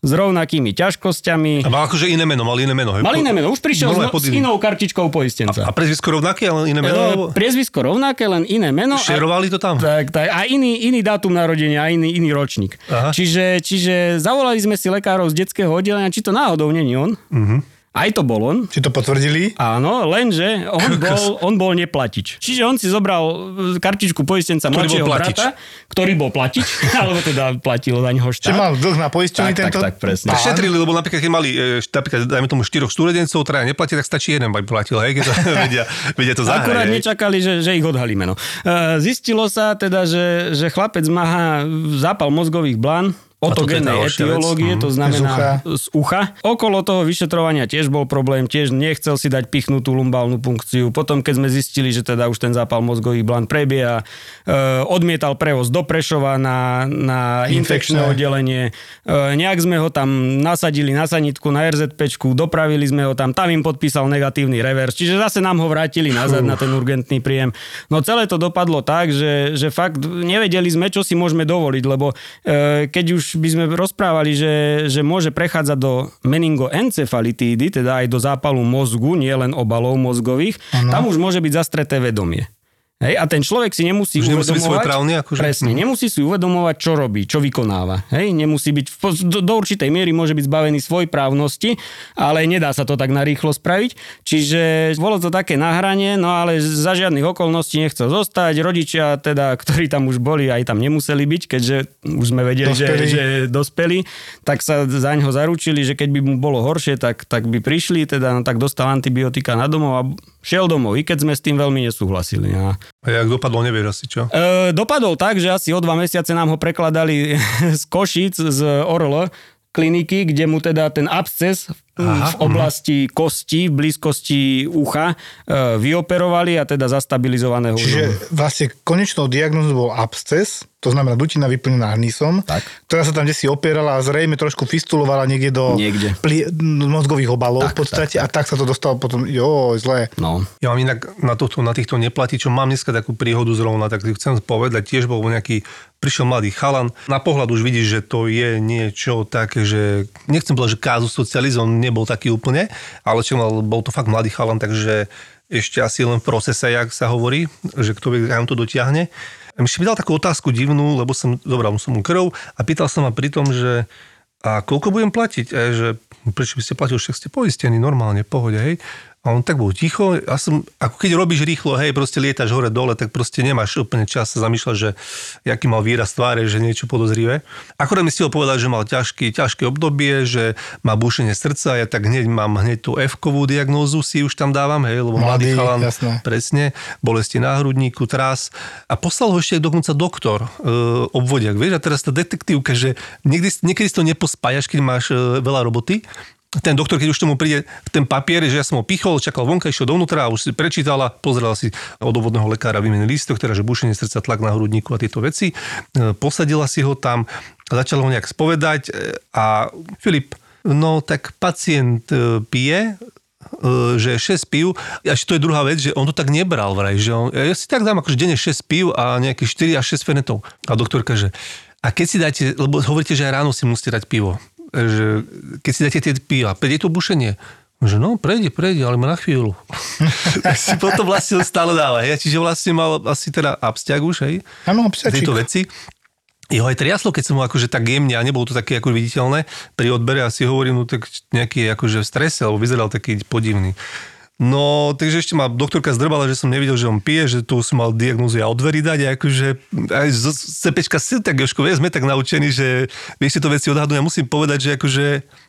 C: s rovnakými ťažkosťami.
B: A mal akože iné meno, mal iné meno. hej?
C: Mal iné meno, už prišiel
B: Normálne
C: s, s inou kartičkou poistenca.
B: A prezvisko rovnaké, ale iné meno?
C: E, priezvisko rovnaké, len iné meno. a-
B: Šerovali to tam?
C: Tak, tak, a iný, iný dátum narodenia, a iný, iný ročník.
B: Aha.
C: Čiže, čiže zavolali sme si lekárov z detského oddelenia, či to náhodou není on.
B: Mhm.
C: Aj to bol on.
E: Či to potvrdili?
C: Áno, lenže on bol, on bol neplatič. Čiže on si zobral e, kartičku poistenca mladšieho
B: platič.
C: brata, ktorý bol platič, alebo teda platilo za neho štát.
E: mal dlh na poisťovni
C: Tak, tak,
E: tento?
C: tak, presne.
B: Tak
E: pán?
B: šetrili, lebo napríklad, keď mali, e, napríklad, dajme tomu štyroch súrodencov, traja neplatia, tak stačí jeden, aby platil, hej, keď to vedia, vedia to zahrať.
C: Akurát
B: hej.
C: nečakali, že, že ich odhalíme. No. E, Zistilo sa teda, že, že chlapec má zápal mozgových blán, otogénnej
B: horšia vec.
C: etiológie, to znamená
E: Z ucha.
C: z ucha. Okolo toho vyšetrovania tiež bol problém, tiež nechcel si dať pichnutú lumbálnu punkciu. Potom, keď sme zistili, že teda už ten zápal mozgových blán prebieha, e, odmietal prevoz do Prešova na, na infekčné oddelenie. E, nejak sme ho tam nasadili na sanitku, na RZPčku, dopravili sme ho tam, tam im podpísal negatívny revers, čiže zase nám ho vrátili nazad na ten urgentný príjem. No celé to dopadlo tak, že, že fakt nevedeli sme, čo si môžeme dovoliť, lebo e, keď už by sme rozprávali, že, že môže prechádzať do meningoencefalitídy, teda aj do zápalu mozgu, nie len obalov mozgových, tam už môže byť zastreté vedomie. Hej, a ten človek si nemusí
B: Už nemusí
C: uvedomovať...
B: svojprávny, akože?
C: Presne, nemusí si uvedomovať, čo robí, čo vykonáva. Hej, nemusí byť, do, do určitej miery môže byť zbavený svoj právnosti, ale nedá sa to tak narýchlo spraviť. Čiže bolo to také nahranie, no ale za žiadnych okolností nechcel zostať. Rodičia, teda, ktorí tam už boli, aj tam nemuseli byť, keďže už sme vedeli, že,
E: Dospeli.
C: že dospeli, tak sa za ňo zaručili, že keď by mu bolo horšie, tak, tak by prišli, teda no, tak dostal antibiotika na domov a šiel domov, i keď sme s tým veľmi nesúhlasili. A
B: A jak dopadlo, nevieš asi, čo?
C: E, dopadol tak, že asi o dva mesiace nám ho prekladali z Košic, z Orl kliniky, kde mu teda ten absces Aha, v oblasti kosti, v blízkosti ucha e, vyoperovali a teda zastabilizovaného.
E: Čiže vlastne konečnou diagnózou bol absces, to znamená dutina vyplnená hnisom,
C: Tak.
E: ktorá sa tam desi opierala a zrejme trošku fistulovala niekde do
C: Niekde.
E: Pli- mozgových obalov
C: Tak,
E: v podstate a tak sa to dostalo potom, jo, zle.
C: No.
B: Ja mám inak na, tohto, na týchto neplatičov, mám dneska takú príhodu zrovna, tak si chcem povedať, tiež bol nejaký, prišiel mladý chalan, na pohľad už vidíš, že to je niečo také, že nechcem povedať, že kázu socializm, on nebol taký úplne, ale čo mal, bol to fakt mladý chalan, takže ešte asi len v procese, jak sa hovorí, že kto vie, kam to dotiahne. Mi dal takú otázku divnú, lebo som, zobral som mu krv a pýtal som ma pri tom, že a koľko budem platiť? A že prečo by ste platili, však ste poistení normálne, pohode, hej. A on tak bol ticho. Ja som, ako keď robíš rýchlo, hej, proste lietaš hore dole, tak proste nemáš úplne čas sa zamýšľať, že jaký mal výraz tváre, že niečo podozrivé. Akorát mi stihol povedať, že mal ťažký, ťažké obdobie, že má bušenie srdca, ja tak hneď mám hneď tú F-kovú diagnózu si už tam dávam, hej, lebo mladý,
E: Mladý,
B: chalan,
E: jasné.
B: presne, bolesti na hrudníku, trás. A poslal ho ešte dokonca doktor, e, obvodiak, vieš, a teraz tá detektívka, že niekdy, niekedy si to nepospájaš, keď máš e, veľa roboty, ten doktor, keď už tomu príde ten papier, že ja som ho pichol, čakal vonka, išiel dovnútra a už si prečítala, pozrela si od obvodného lekára výmenný lístok, teda, že bušenie srdca, tlak na hrudníku a tieto veci. E, Posadila si ho tam, začala ho nejak spovedať e, a Filip, no tak pacient e, pije, že 6 pív, a ešte to je druhá vec, že on to tak nebral vraj, že on, ja si tak dám akože denne 6 pív a nejakých 4 až 6 fenetov. A doktorka, že a keď si dáte, lebo hovoríte, že aj ráno si musíte dať pivo, že keď si dáte tie piva, prejde to bušenie? Že no, prejde, prejde, ale má na chvíľu. tak si potom vlastne stále dáva. Hej? Čiže vlastne mal asi teda abstiak už, hej?
E: Áno,
B: z tejto veci. Jeho aj triaslo, keď som ho akože tak jemne a nebolo to také ako viditeľné pri odbere a si hovorím, no tak nejaký akože v strese, alebo vyzeral taký podivný. No, takže ešte ma doktorka zdrbala, že som nevidel, že on pije, že tu som mal diagnózu a od dverí dať a akože aj z cepečka si tak, Jožko, vieš, sme tak naučení, že vieš to veci odhadnúť a musím povedať, že akože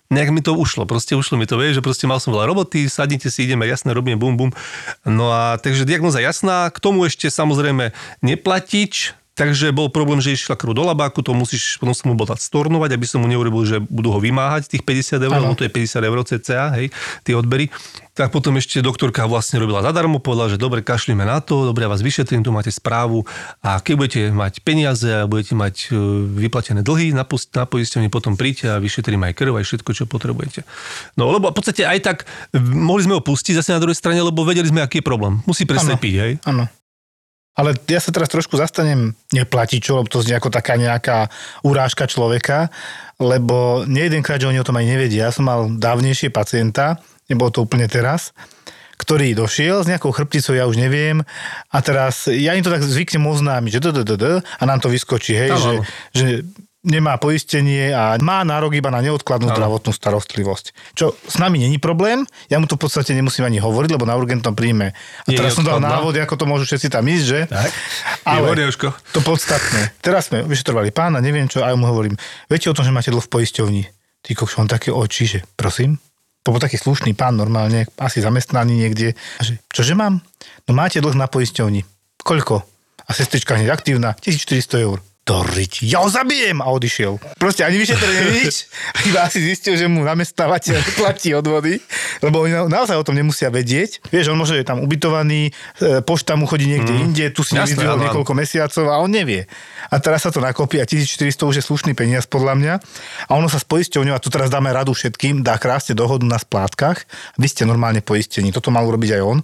B: nejak mi to ušlo, proste ušlo mi to, vieš, že proste mal som veľa roboty, sadnite si, ideme, jasné, robíme, bum, bum. No a takže diagnóza jasná, k tomu ešte samozrejme neplatič, Takže bol problém, že išla krv do labáku, to musíš, potom som mu bol dať stornovať, aby som mu neurobil, že budú ho vymáhať tých 50 eur, lebo to je 50 eur cca, hej, tie odbery. Tak potom ešte doktorka vlastne robila zadarmo, povedala, že dobre, kašlíme na to, dobre, ja vás vyšetrím, tu máte správu a keď budete mať peniaze a budete mať e, vyplatené dlhy na, post- na poistenie, potom príďte a vyšetrím aj krv, aj všetko, čo potrebujete. No lebo v podstate aj tak mohli sme ho pustiť zase na druhej strane, lebo vedeli sme, aký je problém. Musí prestať
E: Áno.
B: piť, hej.
E: Áno. Ale ja sa teraz trošku zastanem neplatičov, lebo to znie ako taká nejaká urážka človeka, lebo nejedenkrát, že oni o tom aj nevedia. Ja som mal dávnejšie pacienta, nebolo to úplne teraz, ktorý došiel s nejakou chrbticou, ja už neviem, a teraz ja im to tak zvyknem oznámiť, že dddd, a nám to vyskočí, hej, že, že nemá poistenie a má nárok iba na neodkladnú zdravotnú starostlivosť. Čo s nami není problém, ja mu to v podstate nemusím ani hovoriť, lebo na urgentnom príjme. A
B: Je
E: teraz som dal návod, ako to môžu všetci tam ísť, že?
B: Tak.
E: Ale
B: Výborne, Jožko.
E: to podstatné. Teraz sme vyšetrovali pána, neviem čo, a ja mu hovorím, viete o tom, že máte dlh v poisťovni? Ty kokš, on také oči, že prosím? To bol taký slušný pán normálne, asi zamestnaný niekde. A že, čože mám? No máte dlh na poisťovni. Koľko? A sestrička hneď aktívna, 1400 eur. To riť, ja ho zabijem! A odišiel. Proste ani vyšetrenie nič, iba asi zistil, že mu zamestnávateľ platí odvody, lebo oni na- naozaj o tom nemusia vedieť. Vieš, on môže je tam ubytovaný, e, pošta mu chodí niekde inde, tu si
B: áno.
E: niekoľko mesiacov a on nevie. A teraz sa to nakopí a 1400 už je slušný peniaz podľa mňa. A ono sa s poisťovňou, a tu teraz dáme radu všetkým, dá krásne dohodu na splátkach. Vy ste normálne poistení. Toto mal urobiť aj on.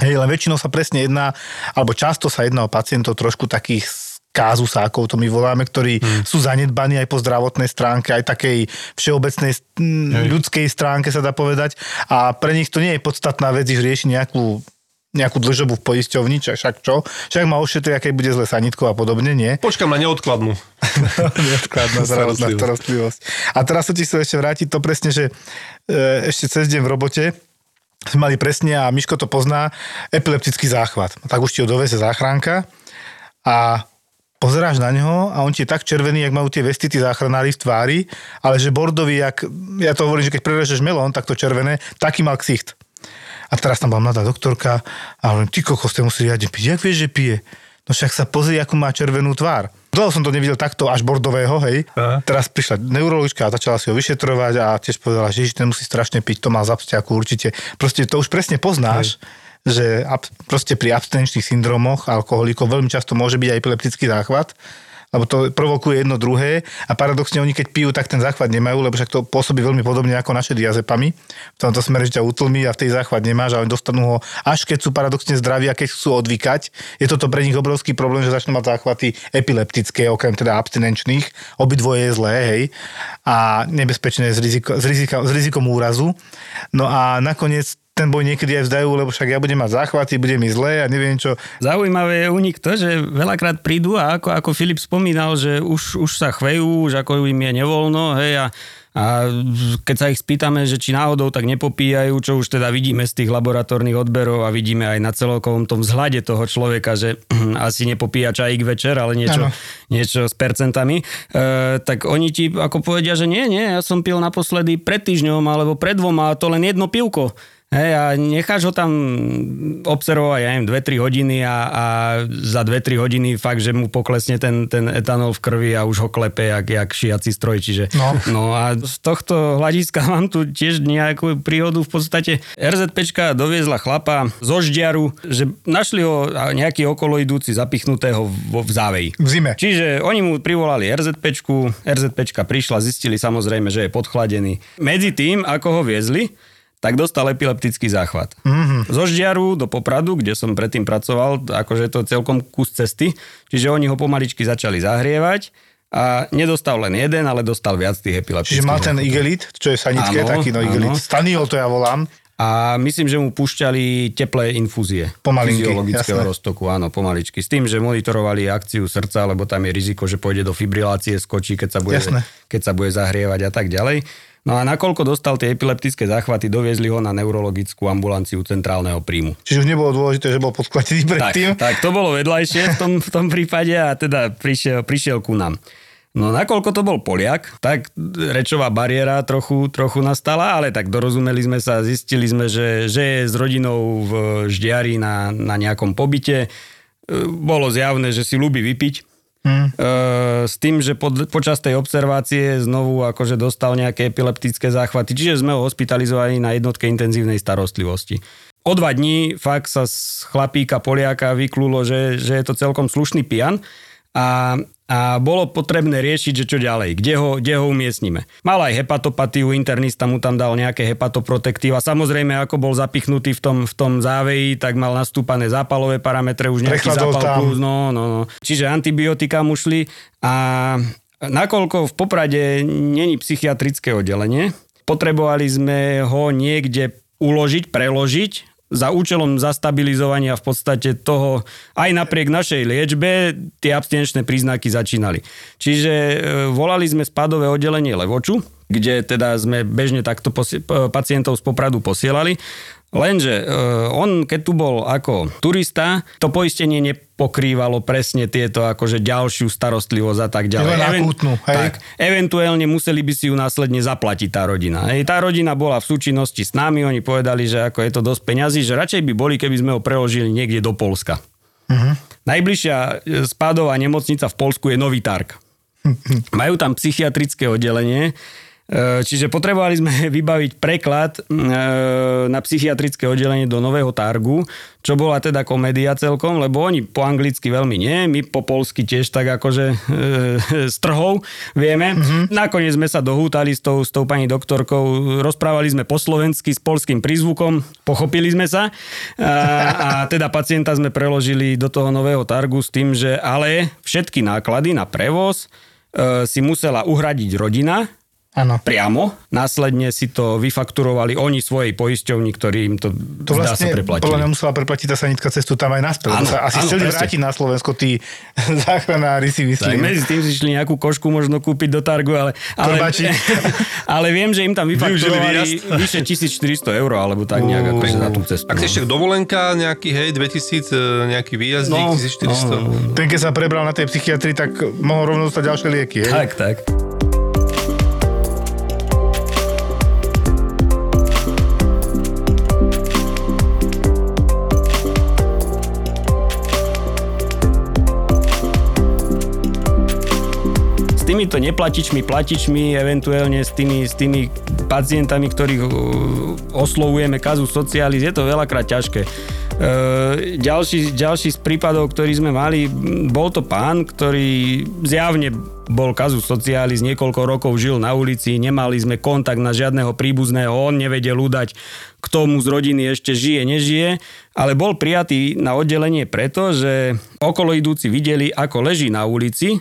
E: Hej, len väčšinou sa presne jedná, alebo často sa jedná o pacientov trošku takých kázusákov, to my voláme, ktorí hmm. sú zanedbaní aj po zdravotnej stránke, aj takej všeobecnej mm, ľudskej stránke sa dá povedať. A pre nich to nie je podstatná vec, že rieši nejakú nejakú dlžobu v poisťovni, čo- však čo? Však ma ošetria, keď bude zle sanitkou a podobne, nie?
B: Počkam na neodkladnú.
E: Neodkladná zdravotná starostlivosť. A teraz sa ti chcem ešte vrátiť to presne, že e, ešte cez deň v robote sme mali presne, a Miško to pozná, epileptický záchvat. Tak už ti ho doveze záchranka a pozeráš na neho a on ti je tak červený, jak majú tie vesty tí záchranári v tvári, ale že bordový, jak, ja to hovorím, že keď prerežeš melón, tak to červené, taký mal ksicht. A teraz tam bola mladá doktorka a hovorím, ty kokos, ten musí riadne piť. Jak vieš, že pije? No však sa pozri, akú má červenú tvár. Dlho som to nevidel takto až bordového, hej.
B: Aha.
E: Teraz prišla neurologička a začala si ho vyšetrovať a tiež povedala, že ten musí strašne piť, to má z abstiaku určite. Proste to už presne poznáš, že ab, proste pri abstinenčných syndromoch alkoholikov veľmi často môže byť aj epileptický záchvat, lebo to provokuje jedno druhé a paradoxne oni keď pijú, tak ten záchvat nemajú, lebo však to pôsobí veľmi podobne ako naše diazepamy. V tomto smere, že ťa utlmí a v tej záchvat nemáš a oni dostanú ho až keď sú paradoxne zdraví a keď chcú odvykať. Je toto pre nich obrovský problém, že začnú mať záchvaty epileptické, okrem teda abstinenčných. Obidvoje je zlé, hej. A nebezpečné s, riziko, s, rizika, s rizikom úrazu. No a nakoniec ten boj niekedy aj vzdajú, lebo však ja budem mať záchvaty, bude mi zlé a neviem čo.
C: Zaujímavé je u nich to, že veľakrát prídu a ako, ako Filip spomínal, že už, už sa chvejú, už ako im je nevoľno, hej, a a keď sa ich spýtame, že či náhodou tak nepopíjajú, čo už teda vidíme z tých laboratórnych odberov a vidíme aj na celokovom tom vzhľade toho človeka, že asi nepopíja čajík večer, ale niečo, niečo s percentami, e, tak oni ti ako povedia, že nie, nie, ja som pil naposledy pred týždňom alebo pred dvoma a to len jedno pivko. Hej, a necháš ho tam observovať, ja neviem, 2-3 hodiny a, a za 2-3 hodiny fakt, že mu poklesne ten, ten etanol v krvi a už ho klepe jak, jak šiaci stroj. Čiže,
E: No.
C: no a z tohto hľadiska mám tu tiež nejakú príhodu. V podstate RZPčka doviezla chlapa zo Ždiaru, že našli ho nejaký okoloidúci zapichnutého vo, v záveji.
E: V zime.
C: Čiže oni mu privolali RZPčku, RZPčka prišla, zistili samozrejme, že je podchladený. Medzi tým, ako ho viezli, tak dostal epileptický záchvat. Mm-hmm. Zo Ždiaru do Popradu, kde som predtým pracoval, akože to celkom kus cesty, čiže oni ho pomaličky začali zahrievať a nedostal len jeden, ale dostal viac tých epileptických
E: Čiže mal ten igelit, čo je sanické,
C: Áno,
E: taký no igelit.
C: áno.
E: Staniol to ja volám.
C: A myslím, že mu púšťali teplé infúzie.
E: Pomalinky,
C: Fyziologického
E: jasné.
C: roztoku, áno, pomaličky. S tým, že monitorovali akciu srdca, lebo tam je riziko, že pôjde do fibrilácie, skočí, keď sa bude,
E: Jasné.
C: keď sa bude zahrievať a tak ďalej. No a nakoľko dostal tie epileptické záchvaty, doviezli ho na neurologickú ambulanciu centrálneho príjmu.
E: Čiže už nebolo dôležité, že bol podkladený predtým.
C: Tak, tak, to bolo vedľajšie v tom, v tom prípade a teda prišiel, prišiel ku nám. No nakoľko to bol Poliak, tak rečová bariéra trochu, trochu nastala, ale tak dorozumeli sme sa, zistili sme, že, že je s rodinou v Ždiari na, na nejakom pobyte. E, Bolo zjavné, že si ľúbi vypiť. Hmm. S tým, že pod, počas tej observácie znovu akože dostal nejaké epileptické záchvaty, čiže sme ho hospitalizovali na jednotke intenzívnej starostlivosti. O dva dní fakt sa z chlapíka Poliaka vyklulo, že, že je to celkom slušný pijan a, a bolo potrebné riešiť, že čo ďalej, kde ho, kde ho umiestnime. Mal aj hepatopatiu, internista mu tam dal nejaké hepatoprotektíva. Samozrejme, ako bol zapichnutý v tom, v tom záveji, tak mal nastúpané zápalové parametre, už nejaký
E: Prechladol
C: zápal
E: tam.
C: plus, no, no, no. Čiže antibiotika mu šli a nakoľko v Poprade není psychiatrické oddelenie, potrebovali sme ho niekde uložiť, preložiť za účelom zastabilizovania v podstate toho, aj napriek našej liečbe, tie abstinenčné príznaky začínali. Čiže e, volali sme spádové oddelenie Levoču, kde teda sme bežne takto posi- pacientov z Popradu posielali. Lenže e, on, keď tu bol ako turista, to poistenie nepokrývalo presne tieto akože ďalšiu starostlivosť a tak ďalej.
E: Len akútnu, hej?
C: tak, eventuálne museli by si ju následne zaplatiť tá rodina. Hej, tá rodina bola v súčinnosti s nami, oni povedali, že ako je to dosť peňazí, že radšej by boli, keby sme ho preložili niekde do Polska. Uh-huh. Najbližšia e, spádová nemocnica v Polsku je Nový Targ. Majú tam psychiatrické oddelenie, čiže potrebovali sme vybaviť preklad e, na psychiatrické oddelenie do Nového Targu, čo bola teda komédia celkom, lebo oni po anglicky veľmi nie, my po polsky tiež tak akože e, z trhov vieme. Mm-hmm. Nakoniec sme sa dohútali s tou, s tou pani doktorkou, rozprávali sme po slovensky s polským prízvukom, pochopili sme sa a, a teda pacienta sme preložili do toho Nového Targu s tým, že ale všetky náklady na prevoz e, si musela uhradiť rodina,
E: Áno.
C: priamo. Následne si to vyfakturovali oni svojej poisťovni, ktorí im to,
E: To
C: zdá sa
E: vlastne
C: preplatili.
E: podľa mňa musela preplatiť tá sanitka cestu tam aj naspäť.
C: Áno,
E: sa asi
C: áno,
E: chceli
C: presne.
E: vrátiť na Slovensko, tí záchranári si
C: Tak
E: myslím.
C: medzi tým si šli nejakú košku možno kúpiť do Targu, ale, ale,
E: Klobáčik.
C: ale viem, že im tam vyfakturovali vyše 1400 eur, alebo tak nejak akože za tú cestu.
B: Ak
C: no.
B: ešte dovolenka, nejaký, hej, 2000, e, nejaký výjazdík,
C: No,
B: 1400.
C: no, no,
E: Ten, keď sa prebral na tej psychiatrii, tak mohol rovno dostať ďalšie lieky. hej?
C: Tak, tak. Týmito neplatičmi, platičmi, eventuálne s tými, s tými pacientami, ktorých uh, oslovujeme kazu socialis, je to veľakrát ťažké. Uh, ďalší, ďalší z prípadov, ktorý sme mali, bol to pán, ktorý zjavne bol kazu socialis, niekoľko rokov žil na ulici, nemali sme kontakt na žiadneho príbuzného, on nevedel udať, kto mu z rodiny ešte žije, nežije, ale bol prijatý na oddelenie preto, že okolo idúci videli, ako leží na ulici,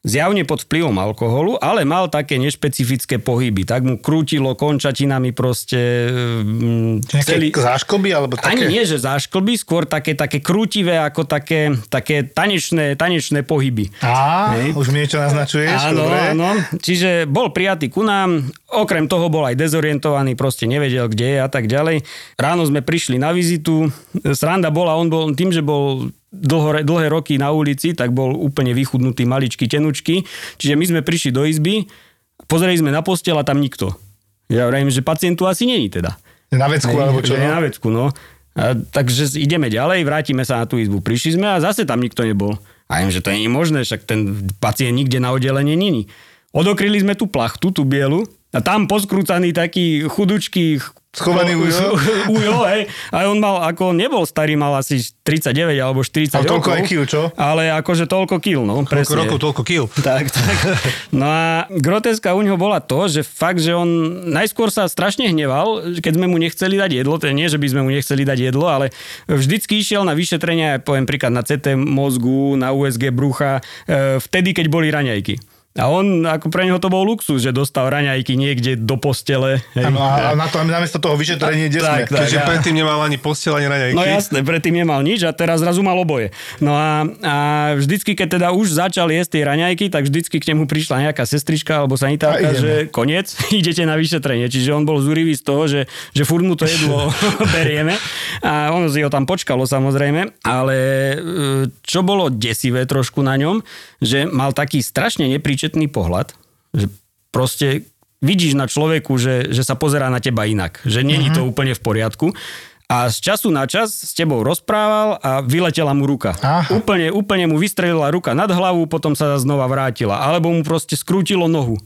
C: zjavne pod vplyvom alkoholu, ale mal také nešpecifické pohyby. Tak mu krútilo končatinami proste mm,
E: Nejaké záškoby, alebo také?
C: Ani nie, že zášklby, skôr také, také krútivé, ako také, také tanečné, tanečné pohyby.
E: Á,
C: Hej.
E: už mi niečo naznačuješ,
C: Áno,
E: dobre.
C: áno. Čiže bol prijatý ku nám, okrem toho bol aj dezorientovaný, proste nevedel, kde je a tak ďalej. Ráno sme prišli na vizitu, sranda bola, on bol tým, že bol dlho, dlhé roky na ulici, tak bol úplne vychudnutý, maličký, tenučký. Čiže my sme prišli do izby, pozreli sme na postel a tam nikto. Ja vravím, že pacientu asi není teda.
E: Na vecku, alebo čo? No?
C: na vecku, no. A, takže ideme ďalej, vrátime sa na tú izbu. Prišli sme a zase tam nikto nebol. A viem, že to nie je možné, však ten pacient nikde na oddelenie není. Odokryli sme tú plachtu, tú bielu, a tam poskrúcaný taký chudučký
E: Schovaný ujo?
C: ujo, hej. A on mal, ako on nebol starý, mal asi 39 alebo 40
E: Ale toľko
C: rokov.
E: aj kil, čo?
C: Ale akože toľko kil, no.
B: Koľko
C: Presne.
B: rokov, toľko kil.
C: Tak, tak. No a groteska u neho bola to, že fakt, že on najskôr sa strašne hneval, keď sme mu nechceli dať jedlo, to je nie, že by sme mu nechceli dať jedlo, ale vždycky išiel na vyšetrenia, poviem príklad na CT mozgu, na USG brucha, e, vtedy, keď boli raňajky. A on, ako pre neho to bol luxus, že dostal raňajky niekde do postele. Hej.
E: A na to, namiesto toho vyšetrenie, kde sme?
C: Tak, tak.
B: Takže
C: a-
B: predtým nemal ani postel, ani raňajky.
C: No jasné, predtým nemal nič a teraz zrazu mal oboje. No a, a vždycky, keď teda už začal jesť tie raňajky, tak vždycky k nemu prišla nejaká sestrička alebo sanitárka, že koniec, idete na vyšetrenie. Čiže on bol zúrivý z toho, že, že furt mu to jedlo berieme. A ono si ho tam počkalo samozrejme, ale e, čo bolo desivé trošku na ňom, že mal taký strašne nepríčetný pohľad, že proste vidíš na človeku, že, že sa pozerá na teba inak, že není to úplne v poriadku. A z času na čas s tebou rozprával a vyletela mu ruka.
E: Aha.
C: Úplne, úplne mu vystrelila ruka nad hlavu, potom sa znova vrátila. Alebo mu proste skrútilo nohu.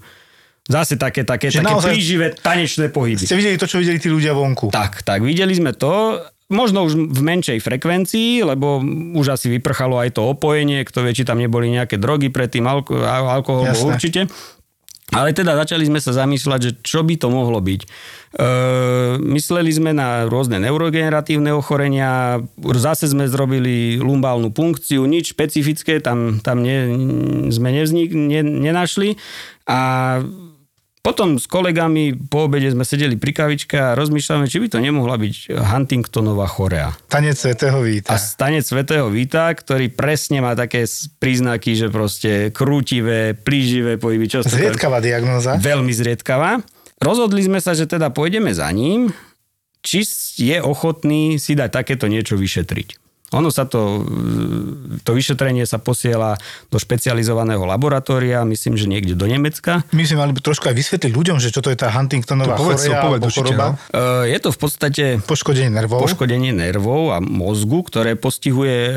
C: Zase také, také, také
E: naozaj-
C: príživé tanečné pohyby.
E: Ste videli to, čo videli tí ľudia vonku?
C: Tak, tak, videli sme to, možno už v menšej frekvencii, lebo už asi vyprchalo aj to opojenie, kto vie, či tam neboli nejaké drogy predtým, alko- alkohol bol
E: Jasné.
C: určite. Ale teda začali sme sa zamýšľať, že čo by to mohlo byť. E, mysleli sme na rôzne neurogeneratívne ochorenia, zase sme zrobili lumbálnu punkciu, nič špecifické tam, tam ne, sme nevznik, ne, nenašli. A potom s kolegami po obede sme sedeli pri kavičke a rozmýšľame, či by to nemohla byť Huntingtonová chorea.
E: Tanec svätého
C: A
E: Víta.
C: stanec svätého Víta, ktorý presne má také príznaky, že proste krútivé, plíživé pohyby. Čo
E: Zriedkavá diagnóza.
C: Veľmi zriedkavá. Rozhodli sme sa, že teda pôjdeme za ním, či je ochotný si dať takéto niečo vyšetriť. Ono sa to, to vyšetrenie sa posiela do špecializovaného laboratória, myslím, že niekde do Nemecka.
E: My sme mali trošku aj vysvetliť ľuďom, že čo to je tá Huntingtonová
B: To povedz,
E: chorea
B: povedz
E: alebo
B: určite,
E: choroba.
B: no.
C: E, Je to v podstate
E: Poškodenie nervov.
C: poškodenie nervov a mozgu, ktoré postihuje e,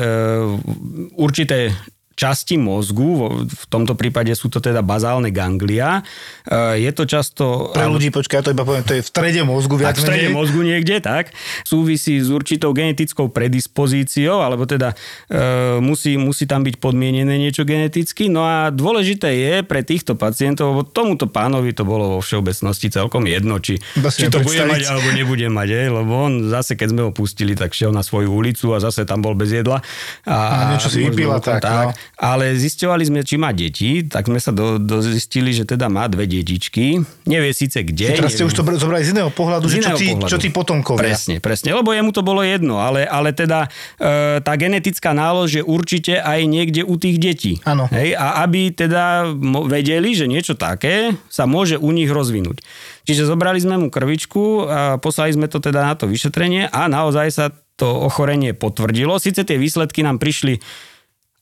C: určité časti mozgu, v tomto prípade sú to teda bazálne ganglia. E, Je to často...
E: Pre ľudí, počkaj, ja to iba poviem, to je v strede mozgu viac
C: Tak v strede
E: menej.
C: mozgu niekde, tak. Súvisí s určitou genetickou predispozíciou, alebo teda e, musí, musí tam byť podmienené niečo geneticky. No a dôležité je pre týchto pacientov, lebo tomuto pánovi to bolo vo všeobecnosti celkom jedno, či, či to bude mať alebo nebude mať, je, lebo on zase, keď sme ho pustili, tak šiel na svoju ulicu a zase tam bol bez jedla.
E: A niečo si
C: možno
E: vypil a tak, no.
C: Ale zisťovali sme, či má deti, tak sme sa do, do zistili, že teda má dve detičky. Nevie síce kde.
E: Teraz ste už to br- zobrali z iného pohľadu, že
C: z
E: čo
C: iného
E: tí,
C: pohľadu.
E: čo tí potomkovia.
C: Presne, presne, lebo jemu to bolo jedno, ale, ale teda e, tá genetická nálož je určite aj niekde u tých detí.
E: Áno.
C: A aby teda vedeli, že niečo také sa môže u nich rozvinúť. Čiže zobrali sme mu krvičku a poslali sme to teda na to vyšetrenie a naozaj sa to ochorenie potvrdilo. Sice tie výsledky nám prišli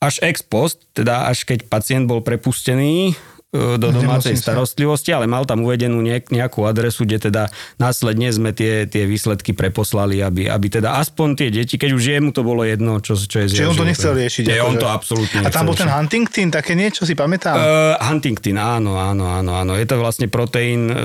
C: až ex post, teda až keď pacient bol prepustený do domácej starostlivosti, ale mal tam uvedenú nejak, nejakú adresu, kde teda následne sme tie, tie výsledky preposlali, aby, aby teda aspoň tie deti, keď už jemu to bolo jedno, čo, čo je
E: Čiže on to nechcel riešiť.
C: Nie, on
E: akože.
C: to absolútne
E: A tam bol ten. Huntington, také niečo si pamätám.
C: Uh, Huntington, áno, áno, áno, áno. Je to vlastne proteín, uh,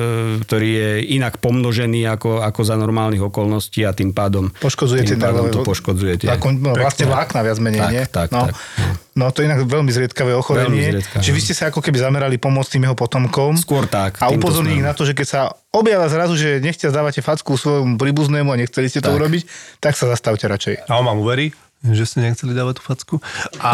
C: ktorý je inak pomnožený ako, ako za normálnych okolností a tým pádom,
E: Poškodzuje tie
C: tým pádom to poškodzuje tie...
E: Zákon, no, vlastne vlákna viac menej,
C: Tak,
E: nie?
C: tak,
E: no.
C: tak.
E: No to je inak veľmi zriedkavé ochorenie.
C: Veľmi zriedkavé.
E: Čiže vy ste sa ako keby zamerali pomôcť tým jeho potomkom.
C: Skôr tak.
E: A
C: týmto
E: upozorniť ich na to, že keď sa objavia zrazu, že nechťa dávate facku svojmu príbuznému a nechceli ste to
C: Tak.
E: urobiť, tak sa zastavte radšej.
B: A on vám uverí? že ste nechceli dávať tú facku. A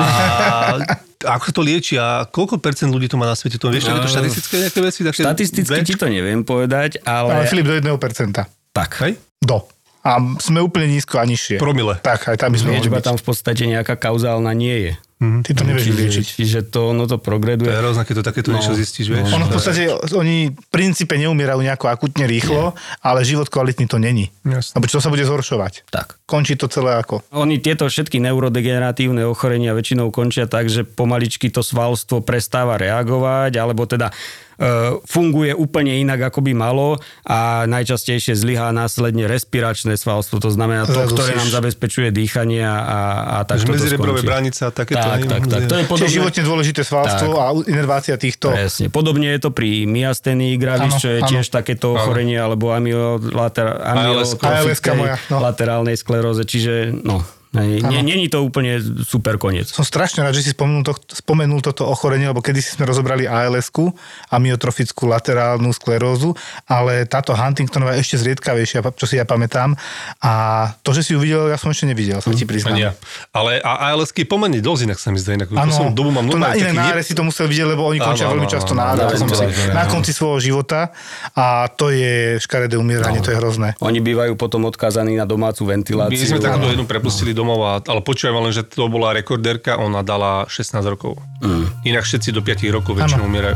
B: ako sa to lieči a koľko percent ľudí to má na svete? To vieš, takéto štatistické nejaké veci? Také
C: Štatisticky ti to neviem povedať,
E: Ale
C: ale...
E: Filip do 1%.
C: Tak.
B: Hej?
E: Do. A sme úplne nízko a nižšie.
B: Promile.
E: Tak, aj tam by sme
C: Liečba
E: byť.
C: tam v podstate nejaká kauzálna nie je.
E: Ty to nevieš vyliečiť.
C: Čiže, čiže to, ono to
B: To
C: progreduje.
B: je hrozné, keď to takéto
C: No.
B: niečo zistíš, vieš.
E: Ono v podstate, oni v princípe neumierajú nejako akutne rýchlo, ale život kvalitný to není.
B: Jasne.
E: Lebo čo sa bude zhoršovať?
C: Tak.
E: Končí to celé ako?
C: Oni tieto všetky neurodegeneratívne ochorenia väčšinou končia tak, že pomaličky to svalstvo prestáva reagovať, alebo teda funguje úplne inak, ako by malo a najčastejšie zlyhá následne respiračné svalstvo, to znamená to,
E: Zrazu
C: ktoré nám zabezpečuje dýchanie a, a tak to
B: Medzirebrové
C: skončí.
B: bránice a takéto.
C: Tak, tak, tak. To je
E: Čiže
C: podobné,
E: životne dôležité svalstvo
C: Tak.
E: a inervácia týchto.
C: Presne. Podobne je to pri myasténii gravis, čo je
E: áno.
C: tiež takéto ochorenie, alebo amyolater,
B: ALS-ka
E: moja, no.
C: laterálnej skleróze. Čiže no, není to úplne super koniec.
E: Som strašne rád, že si spomenul, to, spomenul toto ochorenie, lebo kedy sme rozobrali als amyotrofickú laterálnu sklerózu, ale táto Huntingtonová je ešte zriedkavejšia, čo si ja pamätám. A to, že si ju videl, ja som ešte nevidel, sa ti priznám.
B: Ja. Ale a ALS je pomerne dosť inak sa mi zdá. Inak,
E: Áno,
B: poslednú dobu mám
E: to na iné náre si to musel vidieť, lebo oni končia veľmi často náre. som si na konci svojho života a to je škaredé umieranie, to je hrozné.
C: Oni bývajú potom odkázaní na domácu
B: My
C: ventiláciu.
B: sme takúto
C: Áno.
B: jednu prepustili domov, a, ale počúvam len, že to bola rekordérka, ona dala 16 rokov. Mm. Inak všetci do 5 rokov väčšinou umierajú.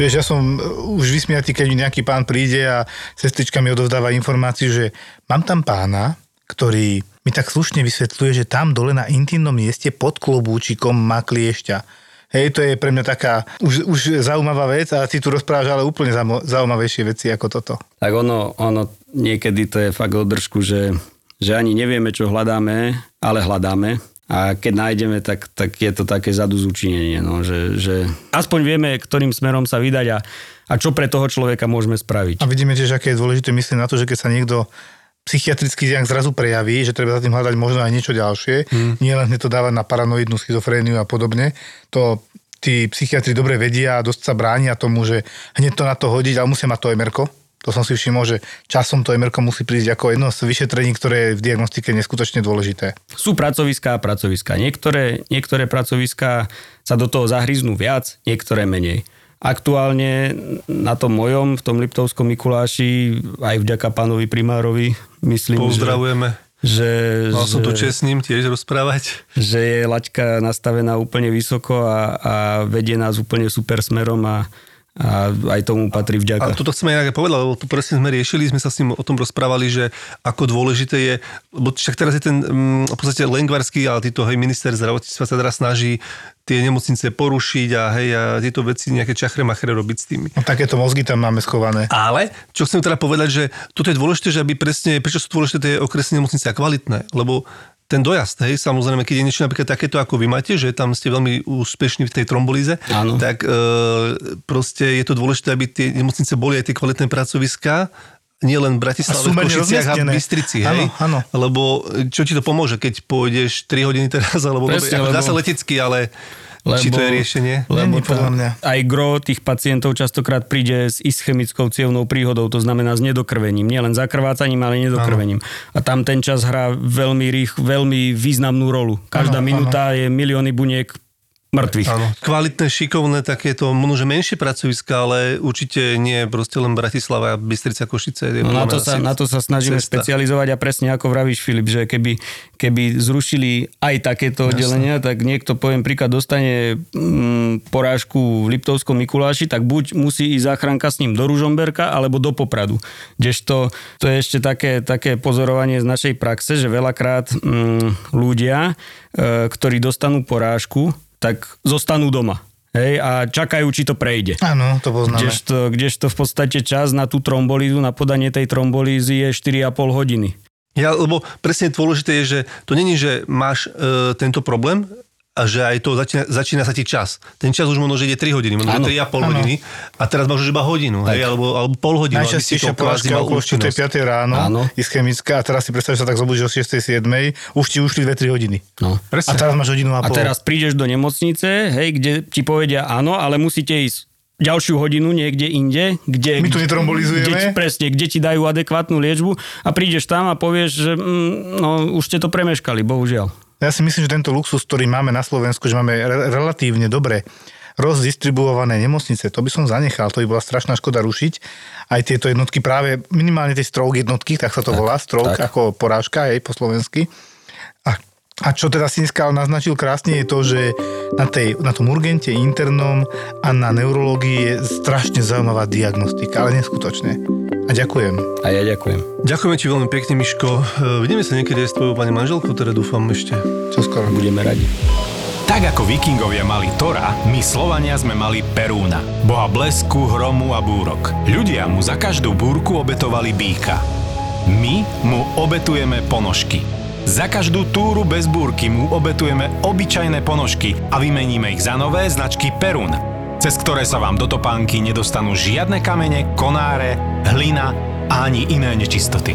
E: Vieš, ja som uh, už vysmiatý, keď mi nejaký pán príde a sestrička mi odovzdáva informáciu, že mám tam pána, ktorý mi tak slušne vysvetľuje, že tam dole na intimnom mieste pod klobúčikom má kliešťa. Hej, to je pre mňa taká už, už zaujímavá vec a ty tu rozprávaš ale úplne zaujímav- zaujímavejšie veci ako toto.
C: Tak ono, ono niekedy to je fakt održku, že, že ani nevieme, čo hľadáme, ale hľadáme. A keď nájdeme, tak, tak je to také zaduzúčinenie, no, že, že aspoň vieme, ktorým smerom sa vydať a, a čo pre toho človeka môžeme spraviť.
E: A vidíme tiež, aké je dôležité myslieť na to, že keď sa niekto psychiatricky nejak zrazu prejaví, že treba za tým hľadať možno aj niečo ďalšie, hmm. nie len to dávať na paranoidnú schizofréniu a podobne. To tí psychiatri dobre vedia a dosť sa bránia tomu, že hneď to na to hodiť, ale musia mať to emerko. To som si všimol, že časom to emerko musí prísť ako jedno z vyšetrení, ktoré je v diagnostike neskutočne dôležité.
C: Sú pracoviská a pracoviská. Niektoré, niektoré pracoviská sa do toho zahryznú viac, niektoré menej. Aktuálne na tom mojom, v tom Liptovskom Mikuláši, aj vďaka pánovi primárovi, myslím,
B: Pozdravujeme.
C: že,
B: Mal som tu
C: že,
B: čest s ním tiež rozprávať.
C: že je laťka nastavená úplne vysoko a, a vedie nás úplne super smerom a, a aj tomu patrí
B: A
C: vďaka.
B: toto chceme inak aj povedať, lebo tu presne sme riešili, sme sa s ním o tom rozprávali, že ako dôležité je, lebo však teraz je ten mm, v podstate Lengvarský, ale títo hej, minister zdravotníctva sa teraz snaží tie nemocnice porušiť a hej, a tieto veci nejaké čachre machre robiť s tými.
E: No, takéto mozgy tam máme schované.
B: Ale, čo chcem teda povedať, že toto je dôležité, že aby presne, prečo sú dôležité tie okresné nemocnice a kvalitné, lebo ten dojazd, hej, samozrejme, keď je niečo napríklad takéto, ako vy máte, že tam ste veľmi úspešní v tej trombolíze,
C: Áno.
B: tak e, proste je to dôležité, aby tie nemocnice boli aj tie kvalitné pracoviská, nie len v Bratislave,
E: A
B: v Košiciach a v. Bystrici,
E: Áno,
B: hej?
E: áno.
B: Lebo čo ti to pomôže, keď pôjdeš 3 hodiny teraz, alebo
C: Presne,
B: dobre, dá
C: lebo-
B: sa letecky, ale či to je riešenie?
C: Lebo
E: Není podľa mňa.
C: aj gro tých pacientov častokrát príde s ischemickou cievnou príhodou, to znamená s nedokrvením. Nie len zakrvácaním, ale nedokrvením. A tam ten čas hrá veľmi rých, veľmi významnú rolu. Každá
E: Áno,
C: minúta je milióny buniek mŕtvych.
B: Áno. Kvalitné, šikovné, takéto možno že menšie pracoviska, ale určite nie proste len Bratislava, Bystrica, Košice.
C: No na, to sa, na to sa snažíme
B: cesta.
C: špecializovať a presne ako vravíš Filip, že keby, keby zrušili aj takéto oddelenia, tak niekto, poviem príklad, dostane mm, porážku v Liptovskom Mikuláši, tak buď musí ísť záchranka s ním do Ružomberka alebo do Popradu. Kdežto to je ešte také, také pozorovanie z našej praxe, že veľakrát mm, ľudia, e, ktorí dostanú porážku, tak zostanú doma. Hej, a čakajú, či to prejde.
E: Áno, to poznáme.
C: Kdežto, kdežto v podstate čas na tú trombolízu, na podanie tej trombolízy je 4,5 hodiny.
B: Ja, lebo presne dôležité je, že to není, že máš e, tento problém že aj to začína, začína sa ti čas. Ten čas už možno, že ide 3 hodiny, možno
C: Áno,
B: 3,5 hodiny a teraz máš už iba hodinu, hej, alebo, alebo pol hodinu.
E: Najčastejšia porážka okolo 4.
B: účinnosť.
E: 5. ráno,
C: Áno.
E: ischemická, a teraz si predstav, že sa tak zobudíš o 6. 7. Už ti ušli 2-3 hodiny.
C: No.
E: A teraz máš hodinu a
C: A
E: pol.
C: teraz prídeš do nemocnice, hej, kde ti povedia áno, ale musíte ísť ďalšiu hodinu niekde inde, kde...
E: My tu netrombolizujeme.
C: Kde, ti- presne, kde ti dajú adekvátnu liečbu a prídeš tam a povieš, že mm, no, už ste to premeškali, bohužiaľ.
E: Ja si myslím, že tento luxus, ktorý máme na Slovensku, že máme re- relatívne dobre rozdistribuované nemocnice, to by som zanechal, to by bola strašná škoda rušiť. Aj tieto jednotky práve, minimálne tie stroke jednotky, tak sa to tak, volá, stroke
C: tak.
E: ako porážka, hej, po slovensky. A, a čo teda Sinskal naznačil krásne je to, že na, tej, na tom urgente internom a na neurológii je strašne zaujímavá diagnostika, ale neskutočne. A ďakujem.
C: A ja ďakujem.
B: Ďakujeme ti veľmi pekne, Miško. E, Vidíme sa niekedy aj s tvojou pani manželkou, teda dúfam ešte.
E: Čo skoro.
C: Budeme radi.
F: Tak ako vikingovia mali Tora, my Slovania sme mali Perúna. Boha blesku, hromu a búrok. Ľudia mu za každú búrku obetovali býka. My mu obetujeme ponožky. Za každú túru bez búrky mu obetujeme obyčajné ponožky a vymeníme ich za nové značky Perún, cez ktoré sa vám do topánky nedostanú žiadne kamene, konáre, hlina a ani iné nečistoty.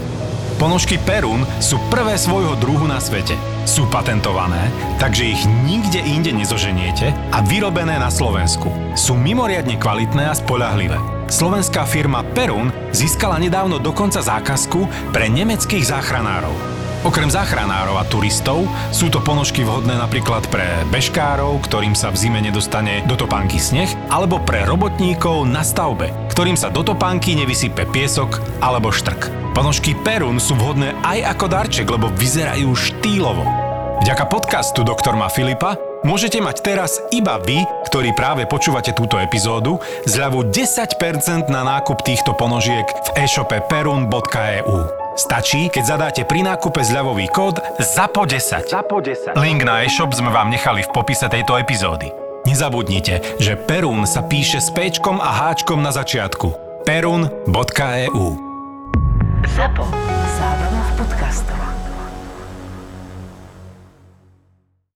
F: Ponožky Perun sú prvé svojho druhu na svete. Sú patentované, takže ich nikde inde nezoženiete a vyrobené na Slovensku. Sú mimoriadne kvalitné a spoľahlivé. Slovenská firma Perun získala nedávno dokonca zákazku pre nemeckých záchranárov. Okrem záchranárov a turistov sú to ponožky vhodné napríklad pre bežkárov, ktorým sa v zime nedostane do topánky sneh, alebo pre robotníkov na stavbe, ktorým sa do topánky nevysype piesok alebo štrk. Ponožky Perun sú vhodné aj ako darček, lebo vyzerajú štýlovo. Vďaka podcastu Doktor Ma Filipa môžete mať teraz iba vy, ktorí práve počúvate túto epizódu, zľavu 10% na nákup týchto ponožiek v e-shope perun.eu. Stačí, keď zadáte pri nákupe zľavový kód ZAPO10. ZAPO10. Link na e-shop sme vám nechali v popise tejto epizódy. Nezabudnite, že Perun sa píše s Pčkom a Háčkom na začiatku. perun.eu
A: ZAPO. Zábrná v podcastov.